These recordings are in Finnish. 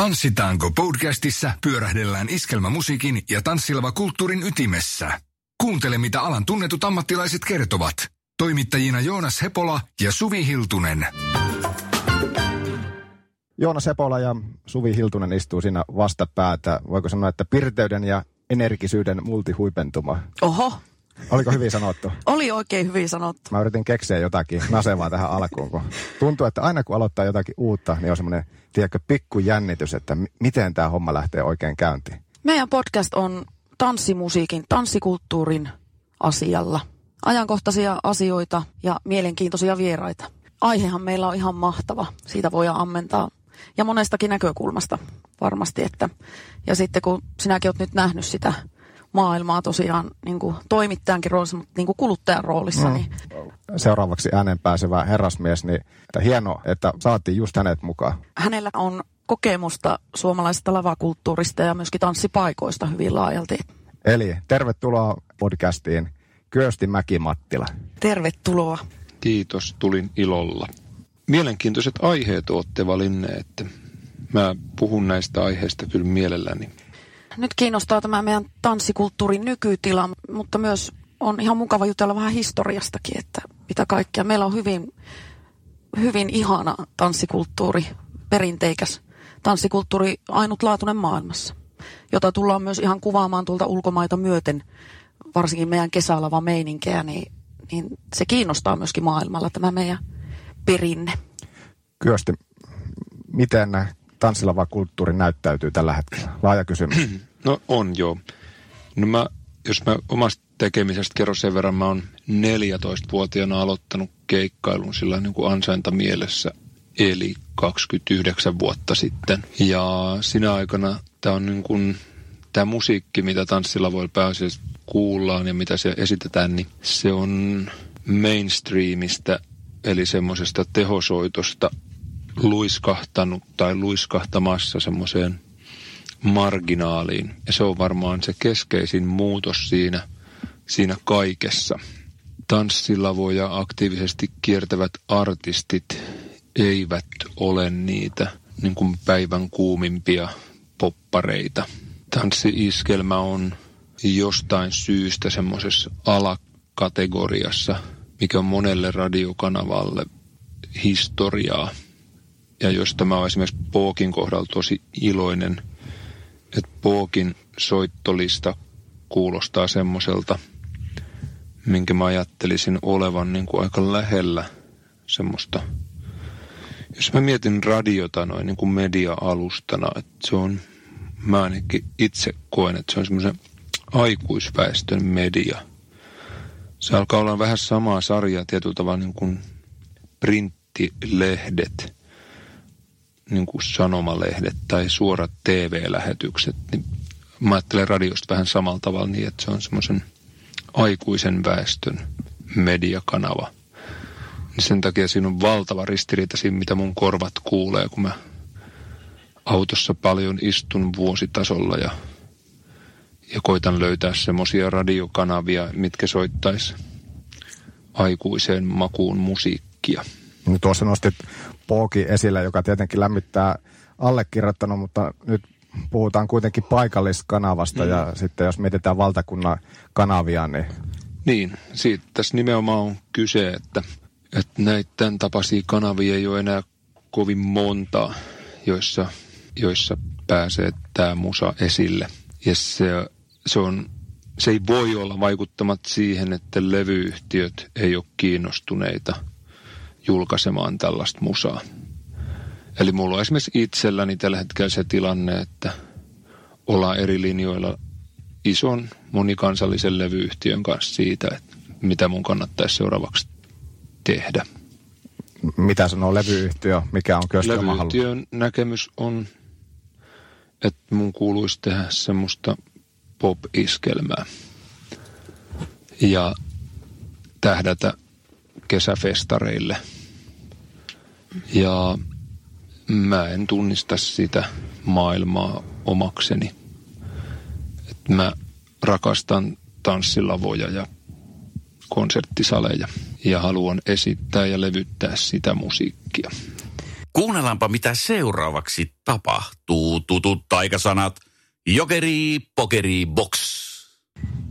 Tanssitaanko podcastissa pyörähdellään iskelmämusiikin ja tanssilava kulttuurin ytimessä. Kuuntele, mitä alan tunnetut ammattilaiset kertovat. Toimittajina Joonas Hepola ja Suvi Hiltunen. Joonas Hepola ja Suvi Hiltunen istuu siinä vastapäätä. Voiko sanoa, että pirteyden ja energisyyden multihuipentuma. Oho. Oliko hyvin sanottu? Oli oikein hyvin sanottu. Mä yritin keksiä jotakin nasevaa tähän alkuun, kun tuntuu, että aina kun aloittaa jotakin uutta, niin on semmoinen, tiedätkö, pikku jännitys, että m- miten tämä homma lähtee oikein käyntiin. Meidän podcast on tanssimusiikin, tanssikulttuurin asialla. Ajankohtaisia asioita ja mielenkiintoisia vieraita. Aihehan meillä on ihan mahtava. Siitä voidaan ammentaa ja monestakin näkökulmasta varmasti. Että, ja sitten kun sinäkin olet nyt nähnyt sitä maailmaa tosiaan niin kuin toimittajankin roolissa, mutta niin kuin kuluttajan roolissa. Mm. Niin... Seuraavaksi äänen pääsevä herrasmies, niin että hienoa, että saatiin just hänet mukaan. Hänellä on kokemusta suomalaisesta lavakulttuurista ja myöskin tanssipaikoista hyvin laajalti. Eli tervetuloa podcastiin Kyösti Mäki-Mattila. Tervetuloa. Kiitos, tulin ilolla. Mielenkiintoiset aiheet olette valinneet. Mä puhun näistä aiheista kyllä mielelläni. Nyt kiinnostaa tämä meidän tanssikulttuurin nykytila, mutta myös on ihan mukava jutella vähän historiastakin, että mitä kaikkea. Meillä on hyvin, hyvin ihana tanssikulttuuri, perinteikäs tanssikulttuuri ainutlaatuinen maailmassa, jota tullaan myös ihan kuvaamaan tuolta ulkomaita myöten, varsinkin meidän kesälava meininkeä, niin, niin se kiinnostaa myöskin maailmalla tämä meidän perinne. Kyösti, miten tanssilava kulttuuri näyttäytyy tällä hetkellä? Laaja kysymys. No on joo. No mä, jos mä omasta tekemisestä kerron sen verran, mä oon 14-vuotiaana aloittanut keikkailun sillä niin kuin ansainta mielessä, eli 29 vuotta sitten. Ja sinä aikana tämä on niin kuin, tämä musiikki, mitä tanssilla voi pääasiassa kuullaan ja mitä se esitetään, niin se on mainstreamista, eli semmoisesta tehosoitosta luiskahtanut tai luiskahtamassa semmoiseen marginaaliin. Ja se on varmaan se keskeisin muutos siinä, siinä kaikessa. Tanssilavoja aktiivisesti kiertävät artistit eivät ole niitä niin kuin päivän kuumimpia poppareita. Tanssi-iskelmä on jostain syystä semmoisessa alakategoriassa, mikä on monelle radiokanavalle historiaa – ja josta mä oon esimerkiksi Pookin kohdalla tosi iloinen, että Pookin soittolista kuulostaa semmoiselta, minkä mä ajattelisin olevan niin kuin aika lähellä semmoista, jos mä mietin radiota noin niin kuin media-alustana, että se on, mä ainakin itse koen, että se on semmoisen aikuisväestön media. Se alkaa olla vähän samaa sarjaa tietyllä tavalla niin kuin printtilehdet – niin kuin sanomalehdet tai suorat TV-lähetykset, niin mä ajattelen radiosta vähän samalla tavalla niin, että se on semmoisen aikuisen väestön mediakanava. Niin sen takia siinä on valtava ristiriita siinä, mitä mun korvat kuulee, kun mä autossa paljon istun vuositasolla ja, ja koitan löytää semmoisia radiokanavia, mitkä soittaisi aikuiseen makuun musiikkia. No tuossa nostit Pooki esille, joka tietenkin lämmittää allekirjoittanut, mutta nyt puhutaan kuitenkin paikalliskanavasta mm. ja sitten jos mietitään valtakunnan kanavia, niin... Niin, siitä tässä nimenomaan on kyse, että, että näiden tapaisia kanavia ei ole enää kovin monta, joissa, joissa pääsee tämä musa esille. Ja se, se, on, se ei voi olla vaikuttamat siihen, että levyyhtiöt ei ole kiinnostuneita – julkaisemaan tällaista musaa. Eli mulla on esimerkiksi itselläni tällä hetkellä se tilanne, että ollaan eri linjoilla ison monikansallisen levyyhtiön kanssa siitä, että mitä mun kannattaisi seuraavaksi tehdä. Mitä sanoo levyyhtiö? Mikä on Kösti Levyyhtiön näkemys on, että mun kuuluisi tehdä semmoista pop-iskelmää. Ja tähdätä kesäfestareille – ja mä en tunnista sitä maailmaa omakseni. Et mä rakastan tanssilavoja ja konserttisaleja ja haluan esittää ja levyttää sitä musiikkia. Kuunnellaanpa, mitä seuraavaksi tapahtuu. Tutut taikasanat. Jokeri, pokeri, box.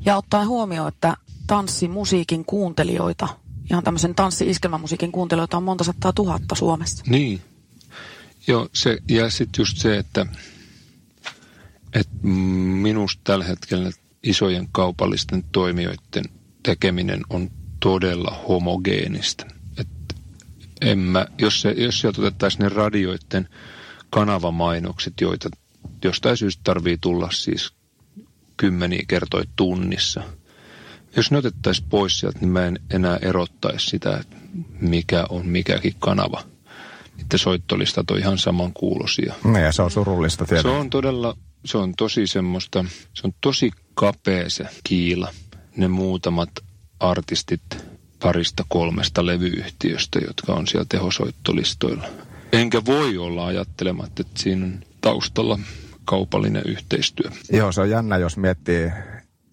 Ja ottaen huomioon, että tanssimusiikin kuuntelijoita, ihan tämmöisen tanssi-iskelmämusiikin kuuntelijoita on monta sattaa tuhatta Suomessa. Niin. Joo, se, ja sitten just se, että, että minusta tällä hetkellä isojen kaupallisten toimijoiden tekeminen on todella homogeenista. Et en mä, jos, se, jos sieltä otettaisiin ne radioiden kanavamainokset, joita jostain syystä tarvii tulla siis kymmeniä kertoja tunnissa. Jos ne otettaisiin pois sieltä, niin mä en enää erottaisi sitä, että mikä on mikäkin kanava. Niiden soittolistat on ihan saman kuulosia. No ja se on surullista tietysti. Se on todella, se on tosi semmoista, se on tosi kapea se kiila. Ne muutamat artistit parista kolmesta levyyhtiöstä, jotka on siellä tehosoittolistoilla. Enkä voi olla ajattelematta, että siinä on taustalla kaupallinen yhteistyö. Joo, se on jännä, jos miettii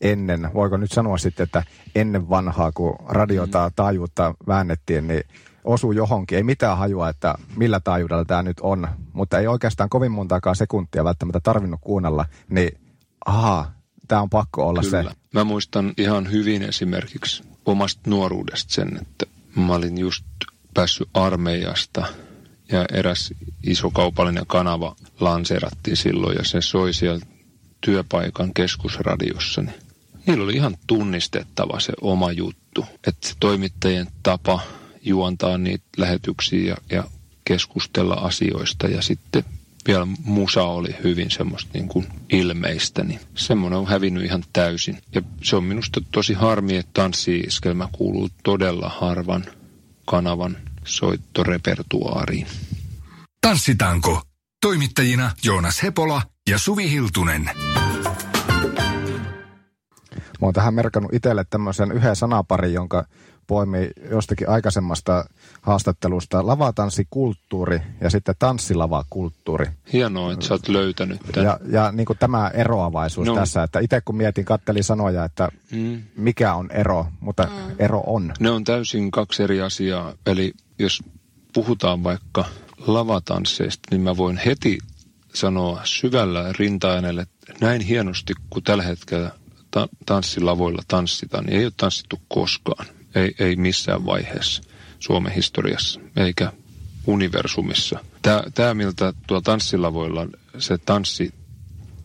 ennen, voiko nyt sanoa sitten, että ennen vanhaa, kun radiota mm. taajuutta väännettiin, niin osuu johonkin. Ei mitään hajua, että millä taajuudella tämä nyt on, mutta ei oikeastaan kovin montaakaan sekuntia välttämättä tarvinnut kuunnella, niin ahaa, tämä on pakko olla Kyllä. se. Mä muistan ihan hyvin esimerkiksi omasta nuoruudesta sen, että mä olin just päässyt armeijasta ja eräs iso kaupallinen kanava lanseerattiin silloin ja se soi siellä työpaikan keskusradiossa. Niin niillä oli ihan tunnistettava se oma juttu, että se toimittajien tapa juontaa niitä lähetyksiä ja, ja keskustella asioista ja sitten vielä musa oli hyvin semmoista niin kuin ilmeistä, niin semmoinen on hävinnyt ihan täysin. Ja se on minusta tosi harmi, että tanssiiskelmä kuuluu todella harvan kanavan soittorepertuaariin. Tanssitanko. Toimittajina Joonas Hepola ja Suvi Hiltunen. Mä oon tähän merkannut itselle tämmöisen yhden sanaparin, jonka poimi jostakin aikaisemmasta haastattelusta lavatanssikulttuuri ja sitten tanssilavakulttuuri. Hienoa, että sä oot löytänyt tämän. Ja, ja niin kuin tämä eroavaisuus no. tässä, että itse kun mietin, kattelin sanoja, että mm. mikä on ero, mutta mm. ero on. Ne on täysin kaksi eri asiaa. Eli jos puhutaan vaikka lavatansseista, niin mä voin heti sanoa syvällä rinta että näin hienosti kuin tällä hetkellä ta- tanssilavoilla tanssitaan, niin ei ole tanssittu koskaan. Ei, ei missään vaiheessa Suomen historiassa, eikä universumissa. Tämä, tämä miltä tuo tanssilavoilla se tanssi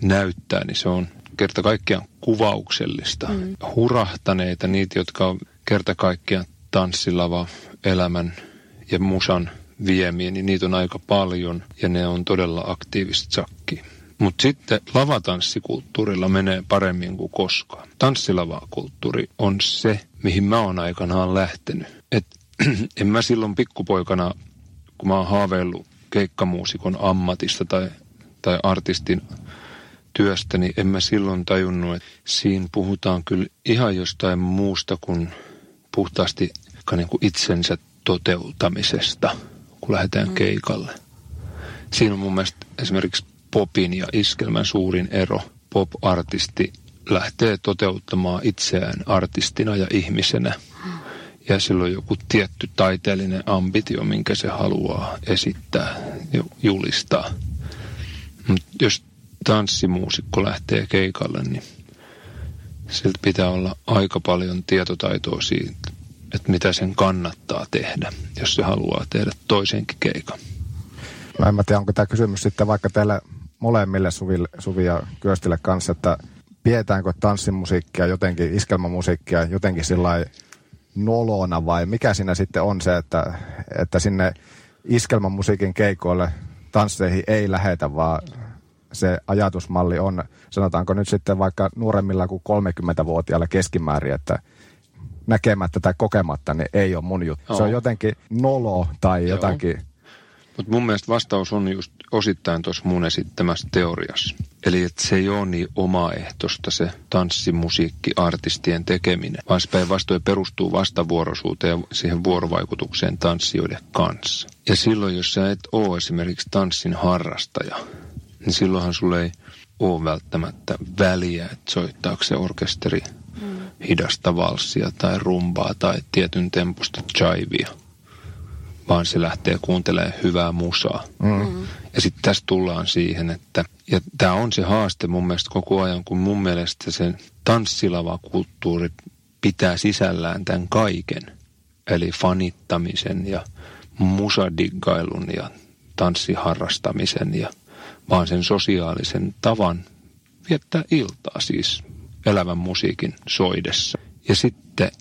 näyttää, niin se on kerta kaikkiaan kuvauksellista. Mm. Hurahtaneita, niitä, jotka on kerta kaikkiaan tanssilava elämän ja musan viemiä, niin niitä on aika paljon ja ne on todella aktiivista. Mutta sitten lavatanssikulttuurilla menee paremmin kuin koskaan. Tanssilavakulttuuri on se, mihin mä oon aikanaan lähtenyt. Et, en mä silloin pikkupoikana, kun mä oon haaveillut keikkamuusikon ammatista tai, tai artistin työstä, niin en mä silloin tajunnut, että siinä puhutaan kyllä ihan jostain muusta kuin puhtaasti niin kuin itsensä toteutamisesta, kun lähdetään mm. keikalle. Siinä on mun mielestä esimerkiksi popin ja iskelmän suurin ero. Pop-artisti lähtee toteuttamaan itseään artistina ja ihmisenä. Ja sillä on joku tietty taiteellinen ambitio, minkä se haluaa esittää ja julistaa. Mutta jos tanssimuusikko lähtee keikalle, niin siltä pitää olla aika paljon tietotaitoa siitä, että mitä sen kannattaa tehdä, jos se haluaa tehdä toisenkin keikan. Mä en mä tiedä, onko tämä kysymys sitten vaikka teille molemmille Suvi, Suvi ja Kyöstille kanssa, että pidetäänkö tanssimusiikkia jotenkin, iskelmämusiikkia jotenkin sillä nolona vai mikä siinä sitten on se, että, että sinne iskelmämusiikin keikoille tansseihin ei lähetä, vaan se ajatusmalli on, sanotaanko nyt sitten vaikka nuoremmilla kuin 30-vuotiailla keskimäärin, että näkemättä tai kokematta, niin ei ole mun juttu. Se on jotenkin nolo tai Joo. jotakin mutta mun mielestä vastaus on just osittain tuossa mun esittämässä teoriassa. Eli että se ei ole niin omaehtoista se tanssimusiikki, artistien tekeminen, vaan se päinvastoin perustuu vastavuoroisuuteen ja siihen vuorovaikutukseen tanssijoiden kanssa. Ja silloin, jos sä et ole esimerkiksi tanssin harrastaja, niin silloinhan sulle ei ole välttämättä väliä, että soittaako se orkesteri hidasta valssia tai rumbaa tai tietyn temposta chivia vaan se lähtee kuuntelemaan hyvää musaa. Mm. Ja sitten tässä tullaan siihen, että ja tämä on se haaste mun mielestä koko ajan, kun mun mielestä se tanssilava kulttuuri pitää sisällään tämän kaiken. Eli fanittamisen ja musadiggailun ja tanssiharrastamisen ja vaan sen sosiaalisen tavan viettää iltaa siis elävän musiikin soidessa. Ja sitten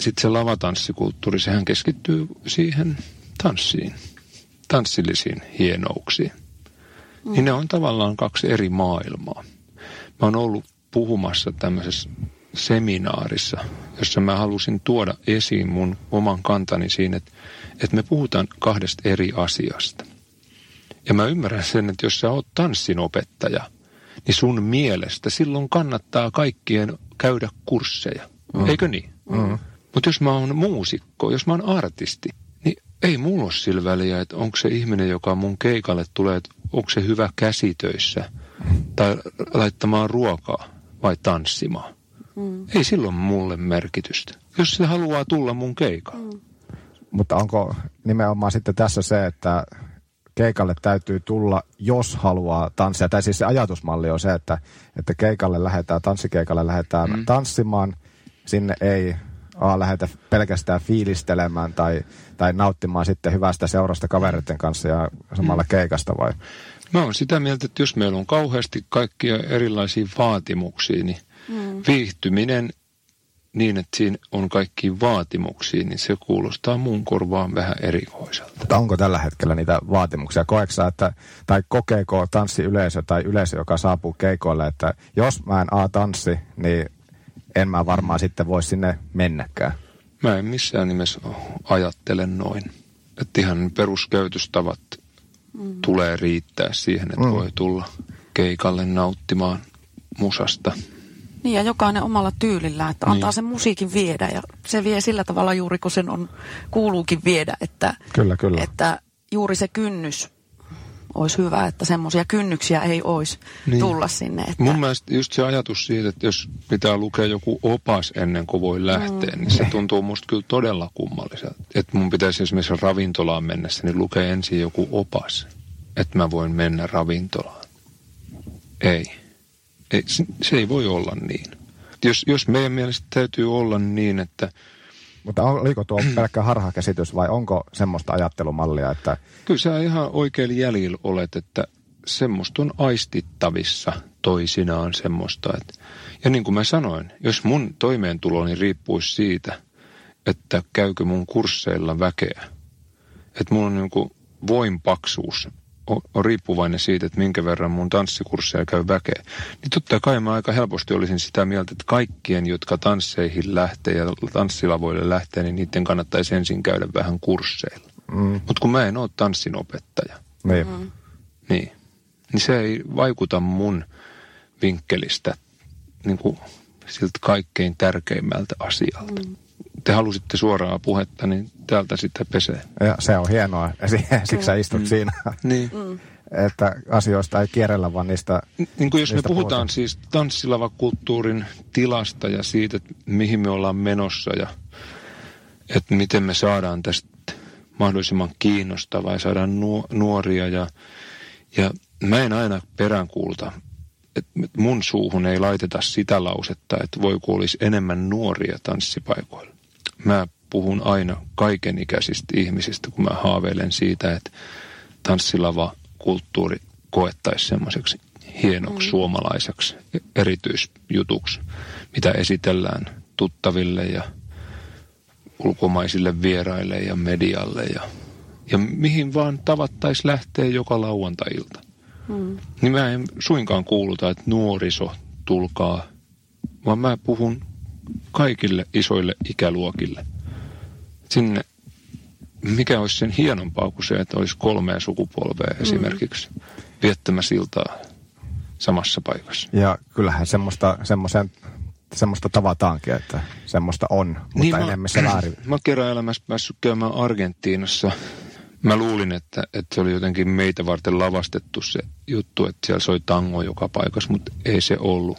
sit se lavatanssikulttuuri, sehän keskittyy siihen tanssiin, tanssillisiin hienouksiin. Mm. Niin ne on tavallaan kaksi eri maailmaa. Mä oon ollut puhumassa tämmöisessä seminaarissa, jossa mä halusin tuoda esiin mun oman kantani siinä, että, että me puhutaan kahdesta eri asiasta. Ja mä ymmärrän sen, että jos sä oot tanssinopettaja, niin sun mielestä silloin kannattaa kaikkien käydä kursseja. Mm. Eikö niin? Mm. Mutta jos mä oon muusikko, jos mä oon artisti, niin ei mulla ole sillä väliä, että onko se ihminen, joka mun keikalle tulee, että onko se hyvä käsitöissä tai laittamaan ruokaa vai tanssimaan. Mm. Ei silloin mulle merkitystä, jos se haluaa tulla mun keikalle. Mm. Mutta onko nimenomaan sitten tässä se, että keikalle täytyy tulla, jos haluaa tanssia. Tai siis se ajatusmalli on se, että, että keikalle lähdetään, tanssikeikalle lähdetään mm. tanssimaan. Sinne ei A, lähdetä pelkästään fiilistelemään tai, tai nauttimaan sitten hyvästä seurasta kavereiden kanssa ja samalla mm. keikasta vai? Mä oon sitä mieltä, että jos meillä on kauheasti kaikkia erilaisia vaatimuksia, niin mm. viihtyminen niin, että siinä on kaikki vaatimuksia, niin se kuulostaa muun korvaan vähän erikoiselta. Mutta onko tällä hetkellä niitä vaatimuksia? Koeksa, että, tai kokeeko tanssiyleisö tai yleisö, joka saapuu keikoille, että jos mä en A tanssi, niin en mä varmaan sitten voi sinne mennäkään. Mä en missään nimessä ajattele noin. Että ihan peruskäytöstavat mm. tulee riittää siihen, että mm. voi tulla keikalle nauttimaan musasta. Niin ja jokainen omalla tyylillä, että antaa niin. sen musiikin viedä ja se vie sillä tavalla juuri kun sen on, kuuluukin viedä, että, kyllä, kyllä. että juuri se kynnys olisi hyvä, että semmoisia kynnyksiä ei olisi niin. tulla sinne. Että... Mun mielestä just se ajatus siitä, että jos pitää lukea joku opas ennen kuin voi lähteä, mm. niin se tuntuu musta kyllä todella kummalliselta. Että mun pitäisi esimerkiksi ravintolaan mennessä, niin lukea ensin joku opas, että mä voin mennä ravintolaan. Ei. ei se ei voi olla niin. Jos, jos meidän mielestä täytyy olla niin, että mutta oliko tuo pelkkä harhakäsitys vai onko semmoista ajattelumallia, että... Kyllä sä ihan oikein jäljillä olet, että semmoista on aistittavissa toisinaan semmoista. Että... Ja niin kuin mä sanoin, jos mun toimeentuloni riippuisi siitä, että käykö mun kursseilla väkeä, että mulla on niin kuin voimpaksuus on, on riippuvainen siitä, että minkä verran mun tanssikursseja käy väkeä, niin totta kai mä aika helposti olisin sitä mieltä, että kaikkien, jotka tansseihin lähtee ja tanssilavoille lähtee, niin niiden kannattaisi ensin käydä vähän kursseilla. Mm. Mutta kun mä en ole tanssinopettaja, niin. Mm. niin, niin se ei vaikuta mun vinkkelistä niin kuin siltä kaikkein tärkeimmältä asialta. Mm te halusitte suoraa puhetta, niin täältä sitten pesee. Ja se on hienoa, siksi sä istut mm. siinä. Niin. Mm. Että asioista ei kierrellä, vaan niistä Niin kuin jos me puhutaan puhutaan. siis tanssilavakulttuurin tilasta ja siitä, että mihin me ollaan menossa ja että miten me saadaan tästä mahdollisimman kiinnostavaa ja saadaan nuoria ja, ja mä en aina peräänkuuluta että mun suuhun ei laiteta sitä lausetta, että voi olisi enemmän nuoria tanssipaikoilla mä puhun aina kaikenikäisistä ihmisistä, kun mä haaveilen siitä, että tanssilava kulttuuri koettaisi semmoiseksi hienoksi mm. suomalaiseksi erityisjutuksi, mitä esitellään tuttaville ja ulkomaisille vieraille ja medialle ja, ja mihin vaan tavattaisi lähteä joka lauantai-ilta. Mm. Niin mä en suinkaan kuuluta, että nuoriso tulkaa, vaan mä puhun kaikille isoille ikäluokille. Sinne, mikä olisi sen hienompaa kuin se, että olisi kolmea sukupolvea mm. esimerkiksi viettämässä iltaa samassa paikassa. Ja kyllähän semmoista, semmoisen, semmoista tavataankin, että semmoista on, mutta niin enemmän se väärin. Mä kerran elämässä päässyt käymään Argentiinassa. Mä luulin, että, että se oli jotenkin meitä varten lavastettu se juttu, että siellä soi tango joka paikassa, mutta ei se ollut.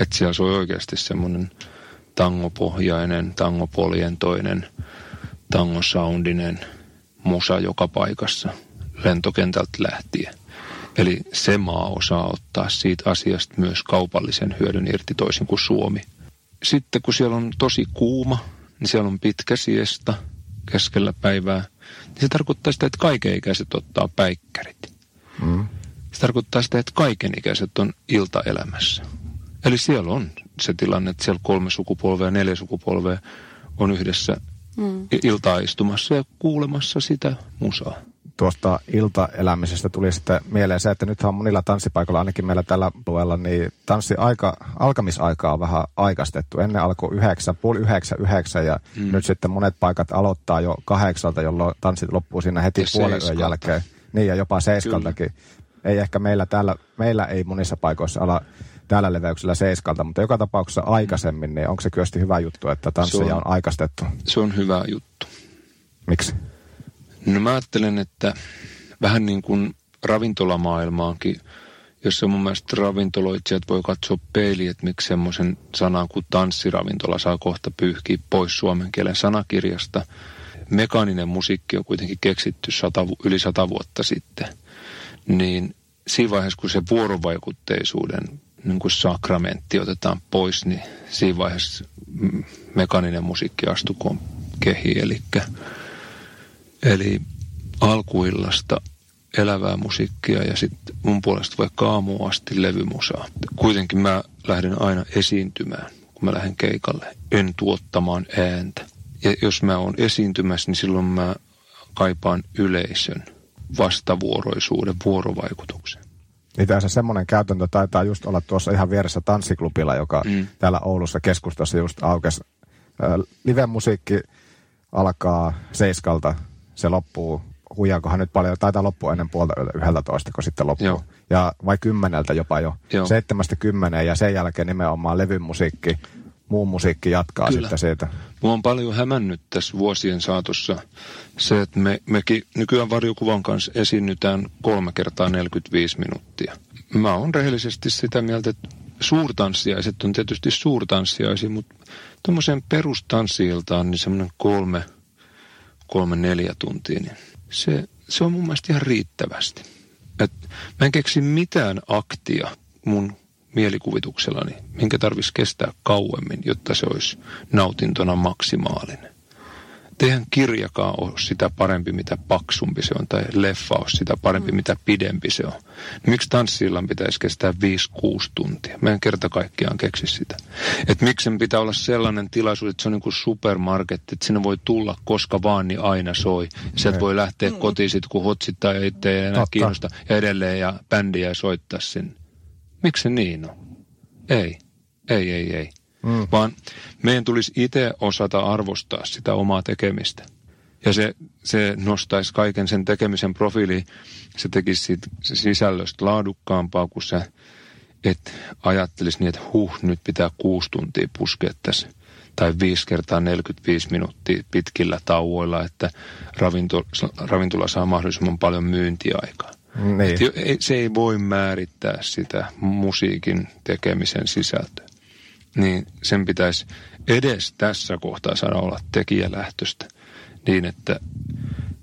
Että siellä soi oikeasti semmoinen tangopohjainen, tangopolientoinen, tangosoundinen musa joka paikassa lentokentältä lähtien. Eli se maa osaa ottaa siitä asiasta myös kaupallisen hyödyn irti toisin kuin Suomi. Sitten kun siellä on tosi kuuma, niin siellä on pitkä siesta keskellä päivää. Niin se tarkoittaa sitä, että kaikenikäiset ottaa päikkärit. Mm. Se tarkoittaa sitä, että kaikenikäiset on iltaelämässä. Eli siellä on se tilanne, että siellä kolme sukupolvea, neljä sukupolvea on yhdessä mm. iltaa istumassa ja kuulemassa sitä musaa. Tuosta iltaelämisestä tuli sitten mieleen se, että nythän on monilla tanssipaikoilla, ainakin meillä tällä alueella, niin tanssi aika, alkamisaika on vähän aikaistettu. Ennen alkoi yhdeksän, puoli yhdeksän, yhdeksän ja mm. nyt sitten monet paikat aloittaa jo kahdeksalta, jolloin tanssit loppuu siinä heti ja puolen yön jälkeen. Niin ja jopa seiskaltakin. Kyllä. Ei ehkä meillä täällä, meillä ei monissa paikoissa ala tällä leveyksellä seiskalta, mutta joka tapauksessa aikaisemmin, niin onko se kyllä hyvä juttu, että tansseja on, on aikaistettu? Se on hyvä juttu. Miksi? No mä ajattelen, että vähän niin kuin ravintolamaailmaankin, jossa mun mielestä ravintoloitsijat voi katsoa peiliin, että miksi semmoisen sanan kuin tanssiravintola saa kohta pyyhkiä pois suomen kielen sanakirjasta. Mekaaninen musiikki on kuitenkin keksitty sata, yli sata vuotta sitten. Niin siinä vaiheessa, kun se vuorovaikutteisuuden niin kuin sakramentti otetaan pois, niin siinä vaiheessa mekaaninen musiikki astukoon kehi. Eli, eli alkuillasta elävää musiikkia ja sitten mun puolesta vaikka aamuun asti levymusaa. Kuitenkin mä lähden aina esiintymään, kun mä lähden keikalle, en tuottamaan ääntä. Ja jos mä oon esiintymässä, niin silloin mä kaipaan yleisön vastavuoroisuuden, vuorovaikutuksen. Niin se semmoinen käytäntö taitaa just olla tuossa ihan vieressä tanssiklubilla, joka mm. täällä Oulussa keskustassa just aukesi. Live-musiikki alkaa seiskalta, se loppuu, huijankohan nyt paljon, taitaa loppua ennen puolta yhdeltä toista, kun sitten loppuu. Joo. Ja vai kymmeneltä jopa jo, Joo. seitsemästä kymmeneen ja sen jälkeen nimenomaan levymusiikki, muu musiikki jatkaa Kyllä. sitten siitä. Mua on paljon hämännyt tässä vuosien saatossa se, että me, mekin nykyään varjokuvan kanssa esiinnytään kolme kertaa 45 minuuttia. Mä oon rehellisesti sitä mieltä, että suurtanssiaiset on tietysti suurtanssiaisia, mutta tuommoiseen perustanssiiltaan niin semmoinen kolme, kolme neljä tuntia, niin se, se on mun mielestä ihan riittävästi. Et mä en keksi mitään aktia mun mielikuvituksellani, minkä tarvitsisi kestää kauemmin, jotta se olisi nautintona maksimaalinen. Eihän kirjakaan ole sitä parempi, mitä paksumpi se on, tai leffa ole sitä parempi, mm. mitä pidempi se on. Niin miksi tanssillan pitäisi kestää 5-6 tuntia? Mä en kerta kaikkiaan keksi sitä. Että miksi sen pitää olla sellainen tilaisuus, että se on niin kuin supermarketti, että sinne voi tulla koska vaan, niin aina soi. Sieltä voi lähteä mm. kotiin sitten, kun hotsittaa ja itse ei enää Totta. kiinnosta, ja edelleen ja bändiä soittaa sinne. Miksi se niin on? Ei, ei, ei, ei. Mm. Vaan meidän tulisi itse osata arvostaa sitä omaa tekemistä. Ja se, se nostaisi kaiken sen tekemisen profiiliin. Se tekisi siitä sisällöstä laadukkaampaa, kun sä et ajattelisi niin, että huh, nyt pitää kuusi tuntia puskea tässä. Tai viisi kertaa 45 minuuttia pitkillä tauoilla, että ravintola, ravintola saa mahdollisimman paljon myyntiaikaa. Niin. Se ei voi määrittää sitä musiikin tekemisen sisältöä. Niin sen pitäisi edes tässä kohtaa saada olla tekijälähtöistä. Niin, että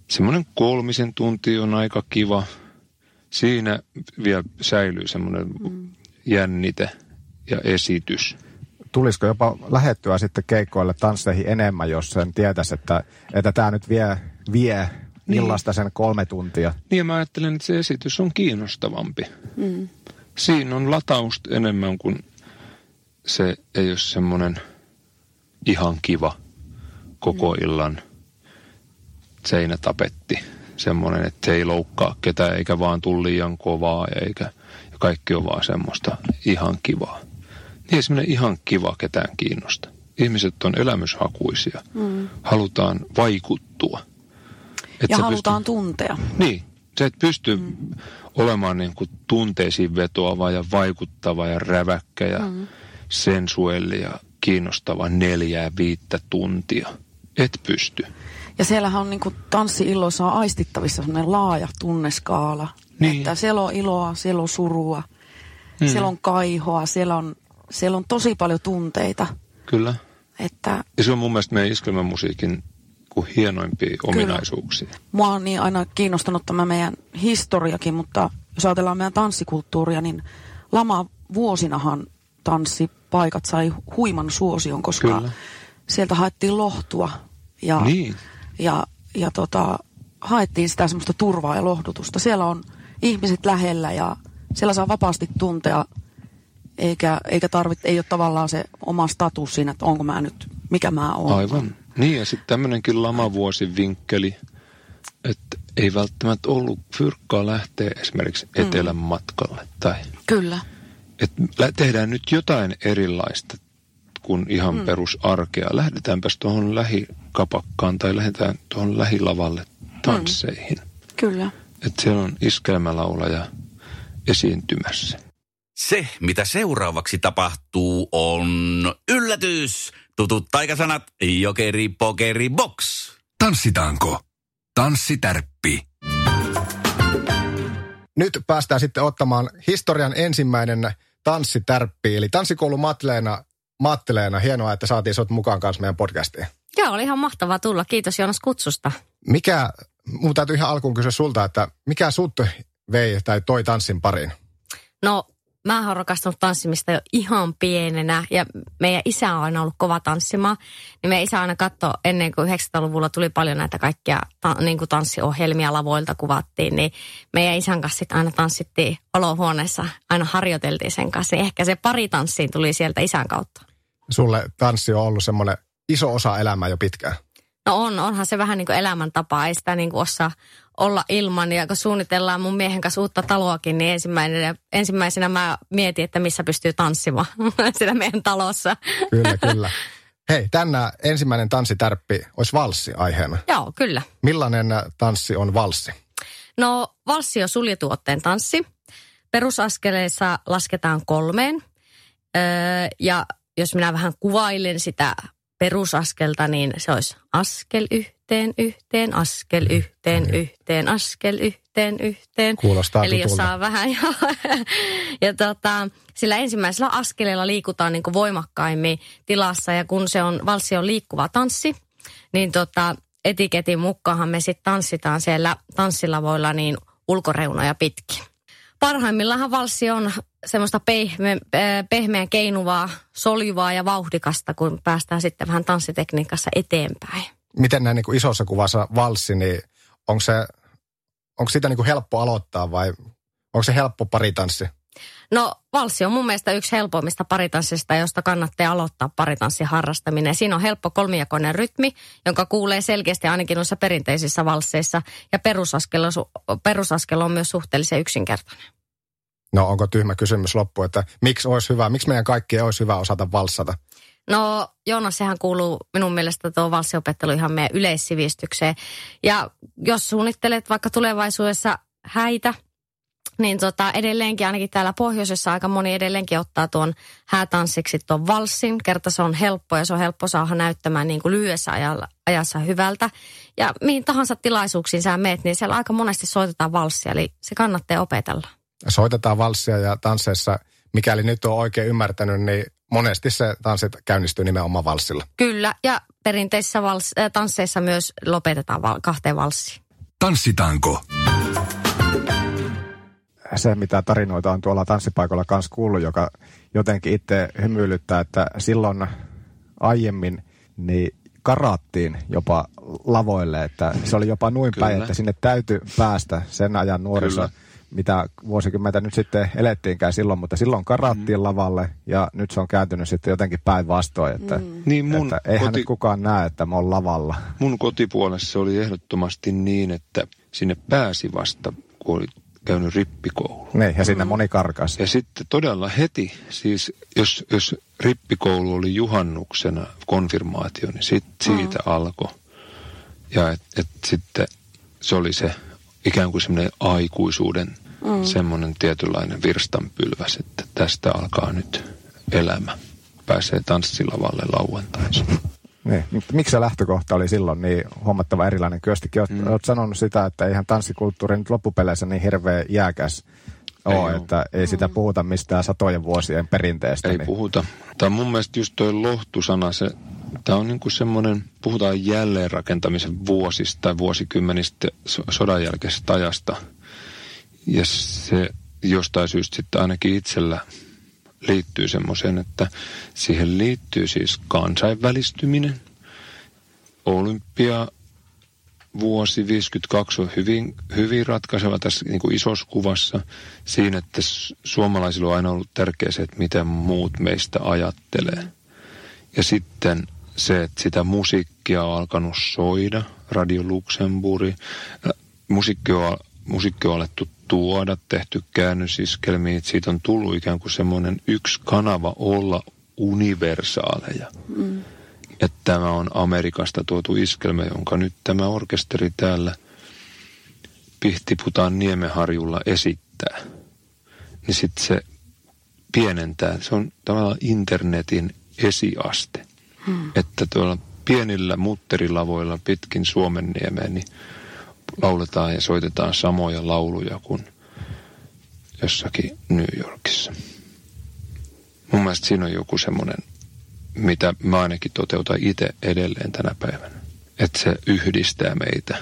semmoinen kolmisen tunti on aika kiva. Siinä vielä säilyy semmoinen mm. jännite ja esitys tulisiko jopa lähettyä sitten keikkoille tansseihin enemmän, jos sen tietäisi, että, että tämä nyt vie, vie niin. illasta sen kolme tuntia. Niin mä ajattelen, että se esitys on kiinnostavampi. Mm. Siinä on latausta enemmän kuin se ei ole semmoinen ihan kiva koko mm. illan seinätapetti. Semmoinen, että se ei loukkaa ketään eikä vaan tule liian kovaa eikä ja kaikki on vaan semmoista ihan kivaa. Niin ei semmoinen ihan kiva ketään kiinnosta. Ihmiset on elämyshakuisia. Mm. Halutaan vaikuttua – et ja halutaan pysty... tuntea. Niin, se et pysty mm. olemaan niin kuin tunteisiin vetoava ja vaikuttava ja räväkkä ja mm. sensuelli ja kiinnostava neljää viittä tuntia. Et pysty. Ja siellähän on niin kuin tanssi-illoissa on aistittavissa sellainen laaja tunneskaala. Niin. Että siellä on iloa, siellä on surua, mm. siellä on kaihoa, siellä on, siellä on tosi paljon tunteita. Kyllä. Että... Ja se on mun mielestä meidän iskelmämusiikin kuin hienoimpia ominaisuuksia. Mua on niin aina kiinnostanut tämä meidän historiakin, mutta jos ajatellaan meidän tanssikulttuuria, niin lama vuosinahan tanssipaikat sai huiman suosion, koska Kyllä. sieltä haettiin lohtua ja, Niin. ja, ja tota, haettiin sitä semmoista turvaa ja lohdutusta. Siellä on ihmiset lähellä ja siellä saa vapaasti tuntea, eikä, eikä tarvitse, ei ole tavallaan se oma status siinä, että onko mä nyt, mikä mä oon. Aivan. Niin, ja sitten tämmöinenkin lamavuosin vinkkeli, että ei välttämättä ollut fyrkkaa lähteä esimerkiksi etelän matkalle. Tai Kyllä. että tehdään nyt jotain erilaista kuin ihan mm. perusarkea. Lähdetäänpäs tuohon lähikapakkaan tai lähdetään tuohon lähilavalle tansseihin. Mm. Kyllä. Että siellä on iskelmälaulaja esiintymässä. Se, mitä seuraavaksi tapahtuu, on yllätys. Tutut taikasanat, jokeri, pokeri, box. Tanssitaanko? Tanssitärppi. Nyt päästään sitten ottamaan historian ensimmäinen tanssitärppi, eli tanssikoulu Matleena. Matteleena, hienoa, että saatiin sut mukaan kanssa meidän podcastiin. Joo, oli ihan mahtavaa tulla. Kiitos Joonas kutsusta. Mikä, mun täytyy ihan alkuun kysyä sulta, että mikä sut vei tai toi tanssin pariin? No, mä oon rakastunut tanssimista jo ihan pienenä ja meidän isä on aina ollut kova tanssimaan. Niin meidän isä aina katsoi ennen kuin 90-luvulla tuli paljon näitä kaikkia ta- niin kuin tanssiohjelmia lavoilta kuvattiin, niin meidän isän kanssa sit aina tanssittiin olohuoneessa, aina harjoiteltiin sen kanssa. Niin ehkä se pari tanssiin tuli sieltä isän kautta. Sulle tanssi on ollut semmoinen iso osa elämää jo pitkään. No on, onhan se vähän niin kuin elämäntapa, ei sitä niin kuin osaa olla ilman. Ja kun suunnitellaan mun miehen kanssa uutta taloakin, niin ensimmäisenä, ensimmäisenä mä mietin, että missä pystyy tanssimaan siellä meidän talossa. Kyllä, kyllä. Hei, tänään ensimmäinen tanssitärppi olisi valssi aiheena. Joo, kyllä. Millainen tanssi on valssi? No valssi on suljettu otteen tanssi. Perusaskeleissa lasketaan kolmeen. Öö, ja jos minä vähän kuvailen sitä perusaskelta, niin se olisi askel yhteen, yhteen, askel yhteen, yhteen, askel yhteen, yhteen. Kuulostaa Eli jos saa vähän, ja, ja tota, sillä ensimmäisellä askeleella liikutaan niin kuin voimakkaimmin tilassa ja kun se on, valssi on liikkuva tanssi, niin tota, etiketin mukaan me sitten tanssitaan siellä tanssilavoilla niin ulkoreunoja pitkin. Parhaimmillaan valssi on semmoista pehme, äh, pehmeän keinuvaa, soljuvaa ja vauhdikasta, kun päästään sitten vähän tanssitekniikassa eteenpäin. Miten näin niin kuin isossa kuvassa valssi, niin onko se, onko sitä niin kuin helppo aloittaa vai onko se helppo paritanssi? No valssi on mun mielestä yksi helpoimmista paritanssista, josta kannattaa aloittaa paritanssin harrastaminen. Siinä on helppo kolmijakoinen rytmi, jonka kuulee selkeästi ainakin noissa perinteisissä valsseissa. Ja perusaskel on, perusaskel on myös suhteellisen yksinkertainen. No onko tyhmä kysymys loppu, että miksi olisi hyvä, miksi meidän kaikkien olisi hyvä osata valssata? No Joonas, sehän kuuluu minun mielestä tuo valssiopettelu ihan meidän yleissivistykseen. Ja jos suunnittelet vaikka tulevaisuudessa häitä, niin tota, edelleenkin ainakin täällä pohjoisessa aika moni edelleenkin ottaa tuon häätanssiksi tuon valssin. Kerta se on helppo ja se on helppo saada näyttämään niin kuin lyhyessä ajalla, ajassa hyvältä. Ja mihin tahansa tilaisuuksiin sä meet, niin siellä aika monesti soitetaan valssia, eli se kannattaa opetella. Soitetaan valssia ja tansseissa, mikäli nyt on oikein ymmärtänyt, niin monesti se tanssit käynnistyy nimenomaan valssilla. Kyllä, ja perinteisissä vals, äh, tansseissa myös lopetetaan val, kahteen valssiin. Tanssitaanko? se, mitä tarinoita on tuolla tanssipaikalla kanssa kuullut, joka jotenkin itse hymyilyttää, että silloin aiemmin niin karattiin jopa lavoille, että se oli jopa noin Kyllä. päin, että sinne täytyy päästä sen ajan nuoriso, Kyllä. Mitä vuosikymmentä nyt sitten elettiinkään silloin, mutta silloin karattiin mm. lavalle ja nyt se on kääntynyt sitten jotenkin päinvastoin, että, mm. Niin mun, että eihän koti, nyt kukaan näe, että mä oon lavalla. mun kotipuolessa oli ehdottomasti niin, että sinne pääsi vasta, kun oli käynyt rippikoulu. Niin, ja sinne moni karkas. Ja sitten todella heti, siis jos, jos rippikoulu oli juhannuksena konfirmaatio, niin sit, siitä mm. alkoi. Ja et, et sitten se oli se ikään kuin semmoinen aikuisuuden mm. semmoinen tietynlainen virstanpylväs, että tästä alkaa nyt elämä. Pääsee tanssilavalle lauantaisin. Niin. mutta Miksi se lähtökohta oli silloin niin huomattava erilainen? Kyöstikin olet, mm. olet sanonut sitä, että eihän tanssikulttuuri nyt loppupeleissä niin hirveä jääkäs Ei ole, että ei sitä puhuta mistään satojen vuosien perinteestä. Ei niin. puhuta. Tämä on mun mielestä just toi lohtusana, se Tämä on niin kuin semmoinen, puhutaan jälleenrakentamisen vuosista tai vuosikymmenistä sodan jälkeisestä ajasta. Ja se jostain syystä sitten ainakin itsellä liittyy semmoiseen, että siihen liittyy siis kansainvälistyminen. Olympia vuosi 52 on hyvin, hyvin ratkaiseva tässä niin kuin isossa kuvassa siinä, että suomalaisilla on aina ollut tärkeää se, että miten muut meistä ajattelee. Ja sitten se, että sitä musiikkia on alkanut soida, Radio Luxemburgi, musiikki on, musiikki on alettu tuoda, tehty käännösiskelmiä, että siitä on tullut ikään kuin semmoinen yksi kanava olla universaaleja. Mm. Että tämä on Amerikasta tuotu iskelmä, jonka nyt tämä orkesteri täällä Pihtiputaan Niemeharjulla esittää. Niin sitten se pienentää, se on tavallaan internetin esiaste. Hmm. Että tuolla pienillä mutterilavoilla pitkin Suomenniemeen niin lauletaan ja soitetaan samoja lauluja kuin jossakin New Yorkissa. Mun mielestä siinä on joku semmoinen, mitä mä ainakin toteutan itse edelleen tänä päivänä. Että se yhdistää meitä.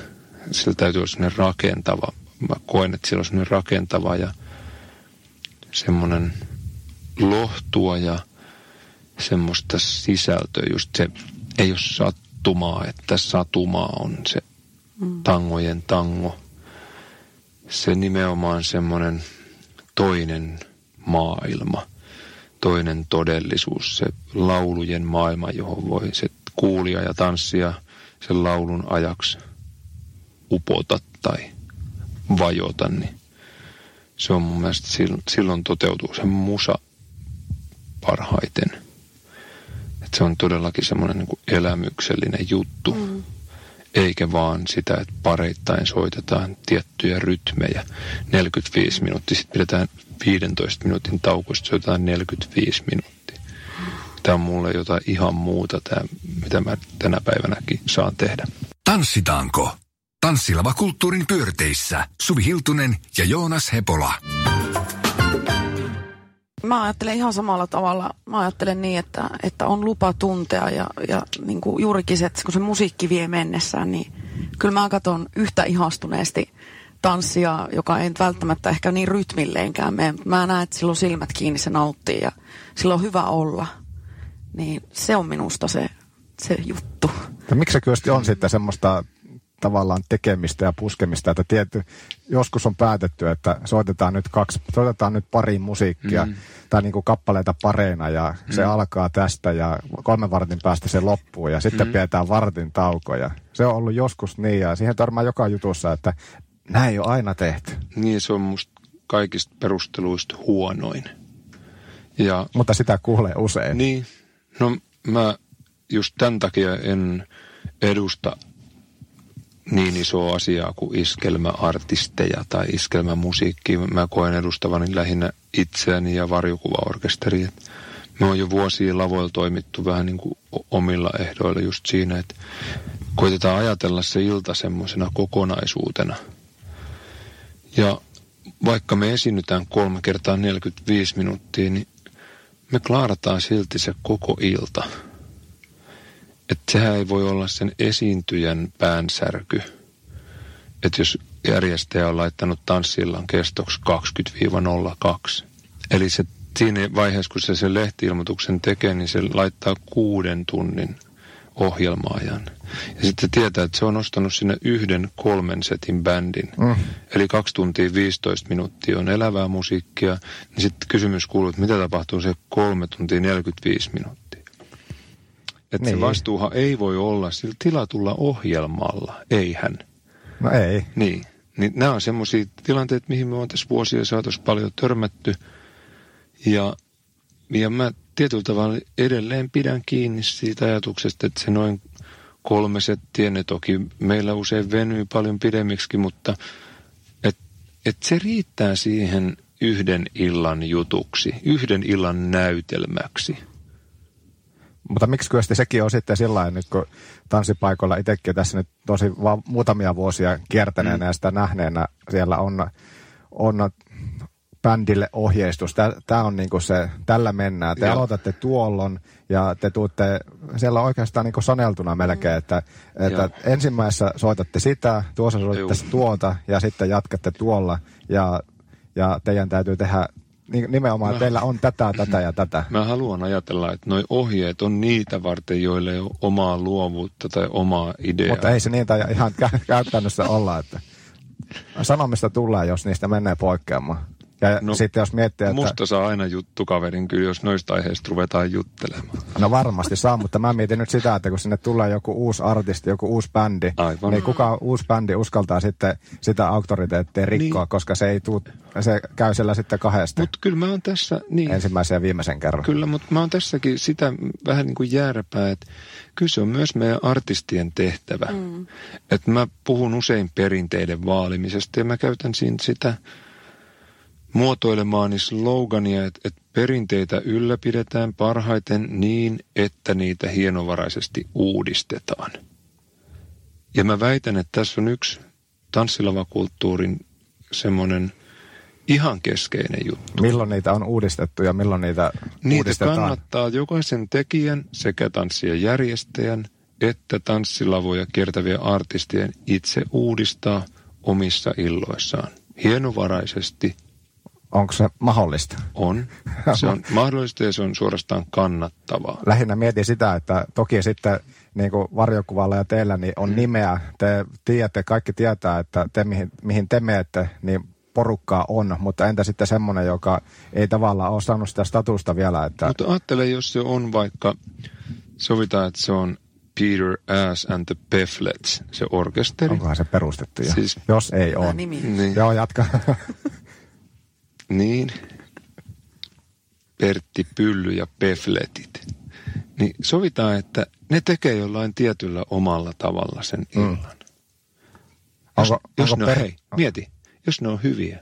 Sillä täytyy olla semmoinen rakentava. Mä koen, että sillä on semmoinen rakentava ja semmoinen lohtua ja semmoista sisältöä. Just se ei ole sattumaa, että satumaa on se mm. tangojen tango. Se nimenomaan semmoinen toinen maailma, toinen todellisuus, se laulujen maailma, johon voi se kuulija ja tanssia sen laulun ajaksi upota tai vajota, niin se on mun mielestä silloin toteutuu se musa parhaiten. Et se on todellakin semmoinen niin elämyksellinen juttu. Mm eikä vaan sitä, että pareittain soitetaan tiettyjä rytmejä. 45 minuuttia, sitten pidetään 15 minuutin tauko, sitten soitetaan 45 minuuttia. Tämä on mulle jotain ihan muuta, tämä, mitä mä tänä päivänäkin saan tehdä. Tanssitaanko? Tanssilava kulttuurin pyörteissä. Suvi Hiltunen ja Joonas Hepola. Mä ajattelen ihan samalla tavalla. Mä ajattelen niin, että, että on lupa tuntea ja, ja niin kuin juurikin se, että kun se musiikki vie mennessään, niin kyllä mä katson yhtä ihastuneesti tanssia, joka ei välttämättä ehkä niin rytmilleenkään mene. Mä näen, että silloin silmät kiinni se nauttii ja silloin on hyvä olla. Niin se on minusta se, se juttu. Ja miksi se on sitten semmoista tavallaan tekemistä ja puskemista, että tietty, joskus on päätetty, että soitetaan nyt, kaksi, soitetaan nyt pari musiikkia mm. tai niin kuin kappaleita pareina ja mm. se alkaa tästä ja kolmen vartin päästä se loppuu ja sitten mm. pidetään vartin taukoja. Se on ollut joskus niin ja siihen törmää joka jutussa, että näin ei ole aina tehty. Niin se on musta kaikista perusteluista huonoin. Ja, Mutta sitä kuulee usein. Niin, no mä just tämän takia en edusta niin iso asiaa kuin iskelmäartisteja tai iskelmämusiikki. Mä koen edustavani lähinnä itseäni ja varjokuvaorkesteri. Me on jo vuosia lavoilla toimittu vähän niin kuin omilla ehdoilla just siinä, että koitetaan ajatella se ilta semmoisena kokonaisuutena. Ja vaikka me esiinnytään kolme kertaa 45 minuuttia, niin me klaarataan silti se koko ilta – että sehän ei voi olla sen esiintyjän päänsärky. Että jos järjestäjä on laittanut tanssillan kestoksi 20-02, eli se siinä vaiheessa, kun se sen lehtiilmoituksen tekee, niin se laittaa kuuden tunnin ohjelmaajan. Ja sitten tietää, että se on ostanut sinne yhden kolmen setin bändin. Mm. Eli kaksi tuntia 15 minuuttia on elävää musiikkia. Niin sitten kysymys kuuluu, että mitä tapahtuu se kolme tuntia 45 minuuttia. Että niin. se vastuuhan ei voi olla sillä tilatulla ohjelmalla, eihän. No ei. Niin. niin nämä on semmoisia tilanteita, mihin me on tässä vuosia saatossa paljon törmätty. Ja, ja mä tietyllä tavalla edelleen pidän kiinni siitä ajatuksesta, että se noin kolme settiä, ne toki meillä usein venyy paljon pidemmiksi, mutta että et se riittää siihen yhden illan jutuksi, yhden illan näytelmäksi – mutta miksi kyllä sekin on sitten sillä nyt kun tanssipaikoilla itsekin tässä nyt tosi vaan muutamia vuosia kiertäneenä mm. ja sitä nähneenä siellä on, on bändille ohjeistus. Tämä on niinku se, tällä mennään. Te Joo. aloitatte tuollon ja te tuutte, siellä on oikeastaan niinku saneltuna melkein, että, että Joo. ensimmäisessä soitatte sitä, tuossa soitatte Juu. tuota ja sitten jatkatte tuolla ja, ja teidän täytyy tehdä nimenomaan, Mä- teillä on tätä, tätä ja tätä. Mä haluan ajatella, että noi ohjeet on niitä varten, joille ei ole omaa luovuutta tai omaa ideaa. Mutta ei se tai ihan kä- käytännössä olla, että sanomista tulee, jos niistä menee poikkeamaan. Ja no, sitten jos miettii, että Musta saa aina juttukaverin kyllä, jos noista aiheista ruvetaan juttelemaan. no varmasti saa, mutta mä mietin nyt sitä, että kun sinne tulee joku uusi artisti, joku uusi bändi, Aivan. niin kuka uusi bändi uskaltaa sitten sitä auktoriteettia rikkoa, Niin. koska se ei tuu, se käy siellä sitten kahdesti Mutta kyllä mä oon tässä, niin, ensimmäisen ja viimeisen kerran. kyllä, mutta mä oon tässäkin sitä vähän niin kuin järpää, että kyllä se on myös meidän artistien tehtävä. Mm. Että mä puhun usein perinteiden vaalimisesta ja mä käytän siinä sitä muotoilemaani slogania, että, että perinteitä ylläpidetään parhaiten niin, että niitä hienovaraisesti uudistetaan. Ja mä väitän, että tässä on yksi tanssilavakulttuurin semmoinen ihan keskeinen juttu. Milloin niitä on uudistettu ja milloin niitä Niitä uudistetaan? kannattaa jokaisen tekijän sekä tanssien järjestäjän että tanssilavoja kiertäviä artistien itse uudistaa omissa illoissaan. Hienovaraisesti Onko se mahdollista? on. Se on mahdollista ja se on suorastaan kannattavaa. lähinnä mietin sitä, että toki sitten niin kuin varjokuvalla ja teillä niin on nimeä. Te tiedätte, kaikki tietää, että te mihin, mihin te menette, niin porukkaa on, mutta entä sitten semmoinen, joka ei tavallaan ole saanut sitä statusta vielä, että Mutta ajattele, jos se on vaikka, sovitaan, että se on Peter Ass and the Pefflets, se orkesteri. onkohan se perustettu jo? Siis- Jos ei ole. nimi. Niin. Joo, jatka. Niin. Pertti Pylly ja Pefletit. Niin sovitaan, että ne tekee jollain tietyllä omalla tavalla sen illan. Jos, Onko- jos onko ne on, hei, mieti, jos ne on hyviä.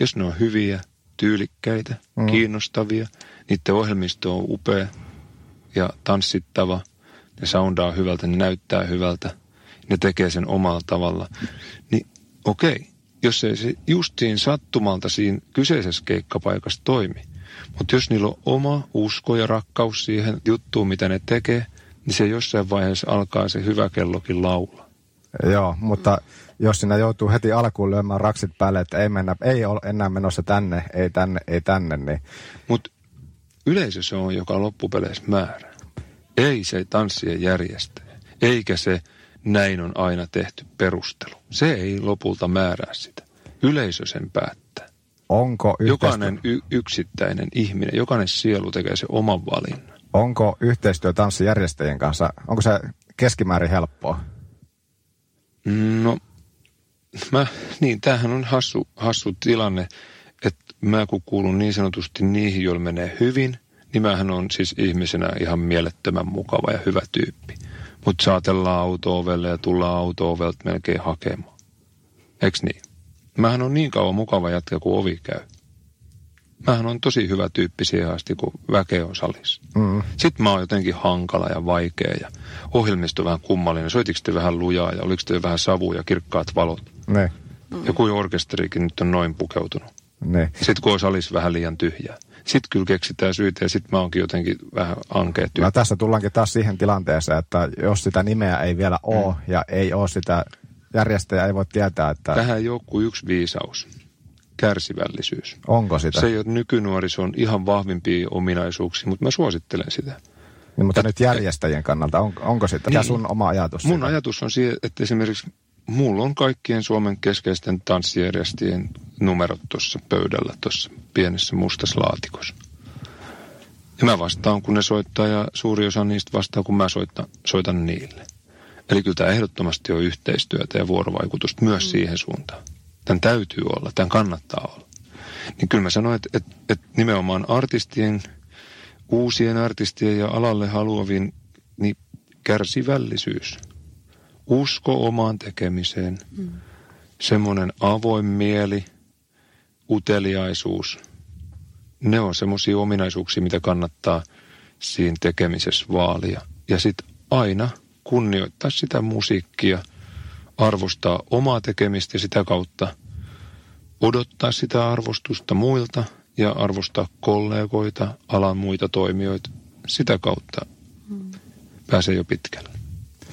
Jos ne on hyviä, tyylikkäitä, Mm. mm. kiinnostavia, niiden ohjelmisto on upea ja tanssittava, ne soundaa hyvältä, ne näyttää hyvältä, ne tekee sen omalla tavalla. Niin okei, jos ei se just siinä sattumalta siinä kyseisessä keikkapaikassa toimi, mutta jos niillä on oma usko ja rakkaus siihen juttuun, mitä ne tekee, niin se jossain vaiheessa alkaa se hyvä kellokin laulaa. Joo, mutta jos sinä joutuu heti alkuun lyömään raksit päälle, että ei, mennä, ei ole enää menossa tänne, ei tänne, ei tänne, niin Mutta yleisö se on, joka loppupeleissä määrää. Ei se tanssien järjestäjä, eikä se näin on aina tehty perustelu. Se ei lopulta määrää sitä. Yleisö sen päättää. onko, yhteistyö, Jokainen y- yksittäinen ihminen, jokainen sielu tekee se oman valinnan. onko yhteistyö tanssijärjestäjien kanssa, onko se keskimäärin helppoa? No, mä, niin tämähän on hassu, hassu tilanne, että mä kun kuulun niin sanotusti niihin, joilla menee hyvin, niin mähän on siis ihmisenä ihan mielettömän mukava ja hyvä tyyppi. Mutta saatellaan auto-ovelle ja tullaan auto-ovelta melkein hakemaan. Eks niin? Mähän on niin kauan mukava jätkä, kun ovi käy. Mähän on tosi hyvä tyyppi siihen asti, kun väkeä on salissa. Mm. Sitten mä oon jotenkin hankala ja vaikea ja ohjelmisto vähän kummallinen. Soitiko te vähän lujaa ja oliko te vähän savu ja kirkkaat valot? Niin, Ja kuin orkesterikin nyt on noin pukeutunut. niin. Sitten kun on salissa vähän liian tyhjää. Sitten kyllä keksitään syitä ja sitten mä oonkin jotenkin vähän ankea No tässä tullaankin taas siihen tilanteeseen, että jos sitä nimeä ei vielä ole mm. ja ei ole sitä, järjestäjä ei voi tietää, että Tähän kuin yksi viisaus. Kärsivällisyys. onko sitä. Se ei ole nykynuorison ihan vahvimpia ominaisuuksia, mutta mä suosittelen sitä. niin, mutta nyt järjestäjien kannalta, on, onko sitä? Tämä Niin. sun oma ajatus. Mun siitä? ajatus on siihen, että esimerkiksi mulla on kaikkien Suomen keskeisten tanssijärjestäjien numerot tuossa pöydällä, tuossa pienessä mustassa laatikossa. Ja mä vastaan, kun ne soittaa ja suuri osa niistä vastaa, kun mä soitan, soitan niille. Eli kyllä tämä ehdottomasti on yhteistyötä ja vuorovaikutusta myös mm. siihen suuntaan. Tämän täytyy olla, tämän kannattaa olla. Niin kyllä mä sanoin, että, että, että nimenomaan artistien, uusien artistien ja alalle haluavin, niin kärsivällisyys, usko omaan tekemiseen, mm. semmoinen avoin mieli, uteliaisuus, ne on semmoisia ominaisuuksia, mitä kannattaa siinä tekemisessä vaalia. Ja sitten aina kunnioittaa sitä musiikkia, arvostaa omaa tekemistä ja sitä kautta odottaa sitä arvostusta muilta ja arvostaa kollegoita, alan muita toimijoita. Sitä kautta mm. pääsee jo pitkälle.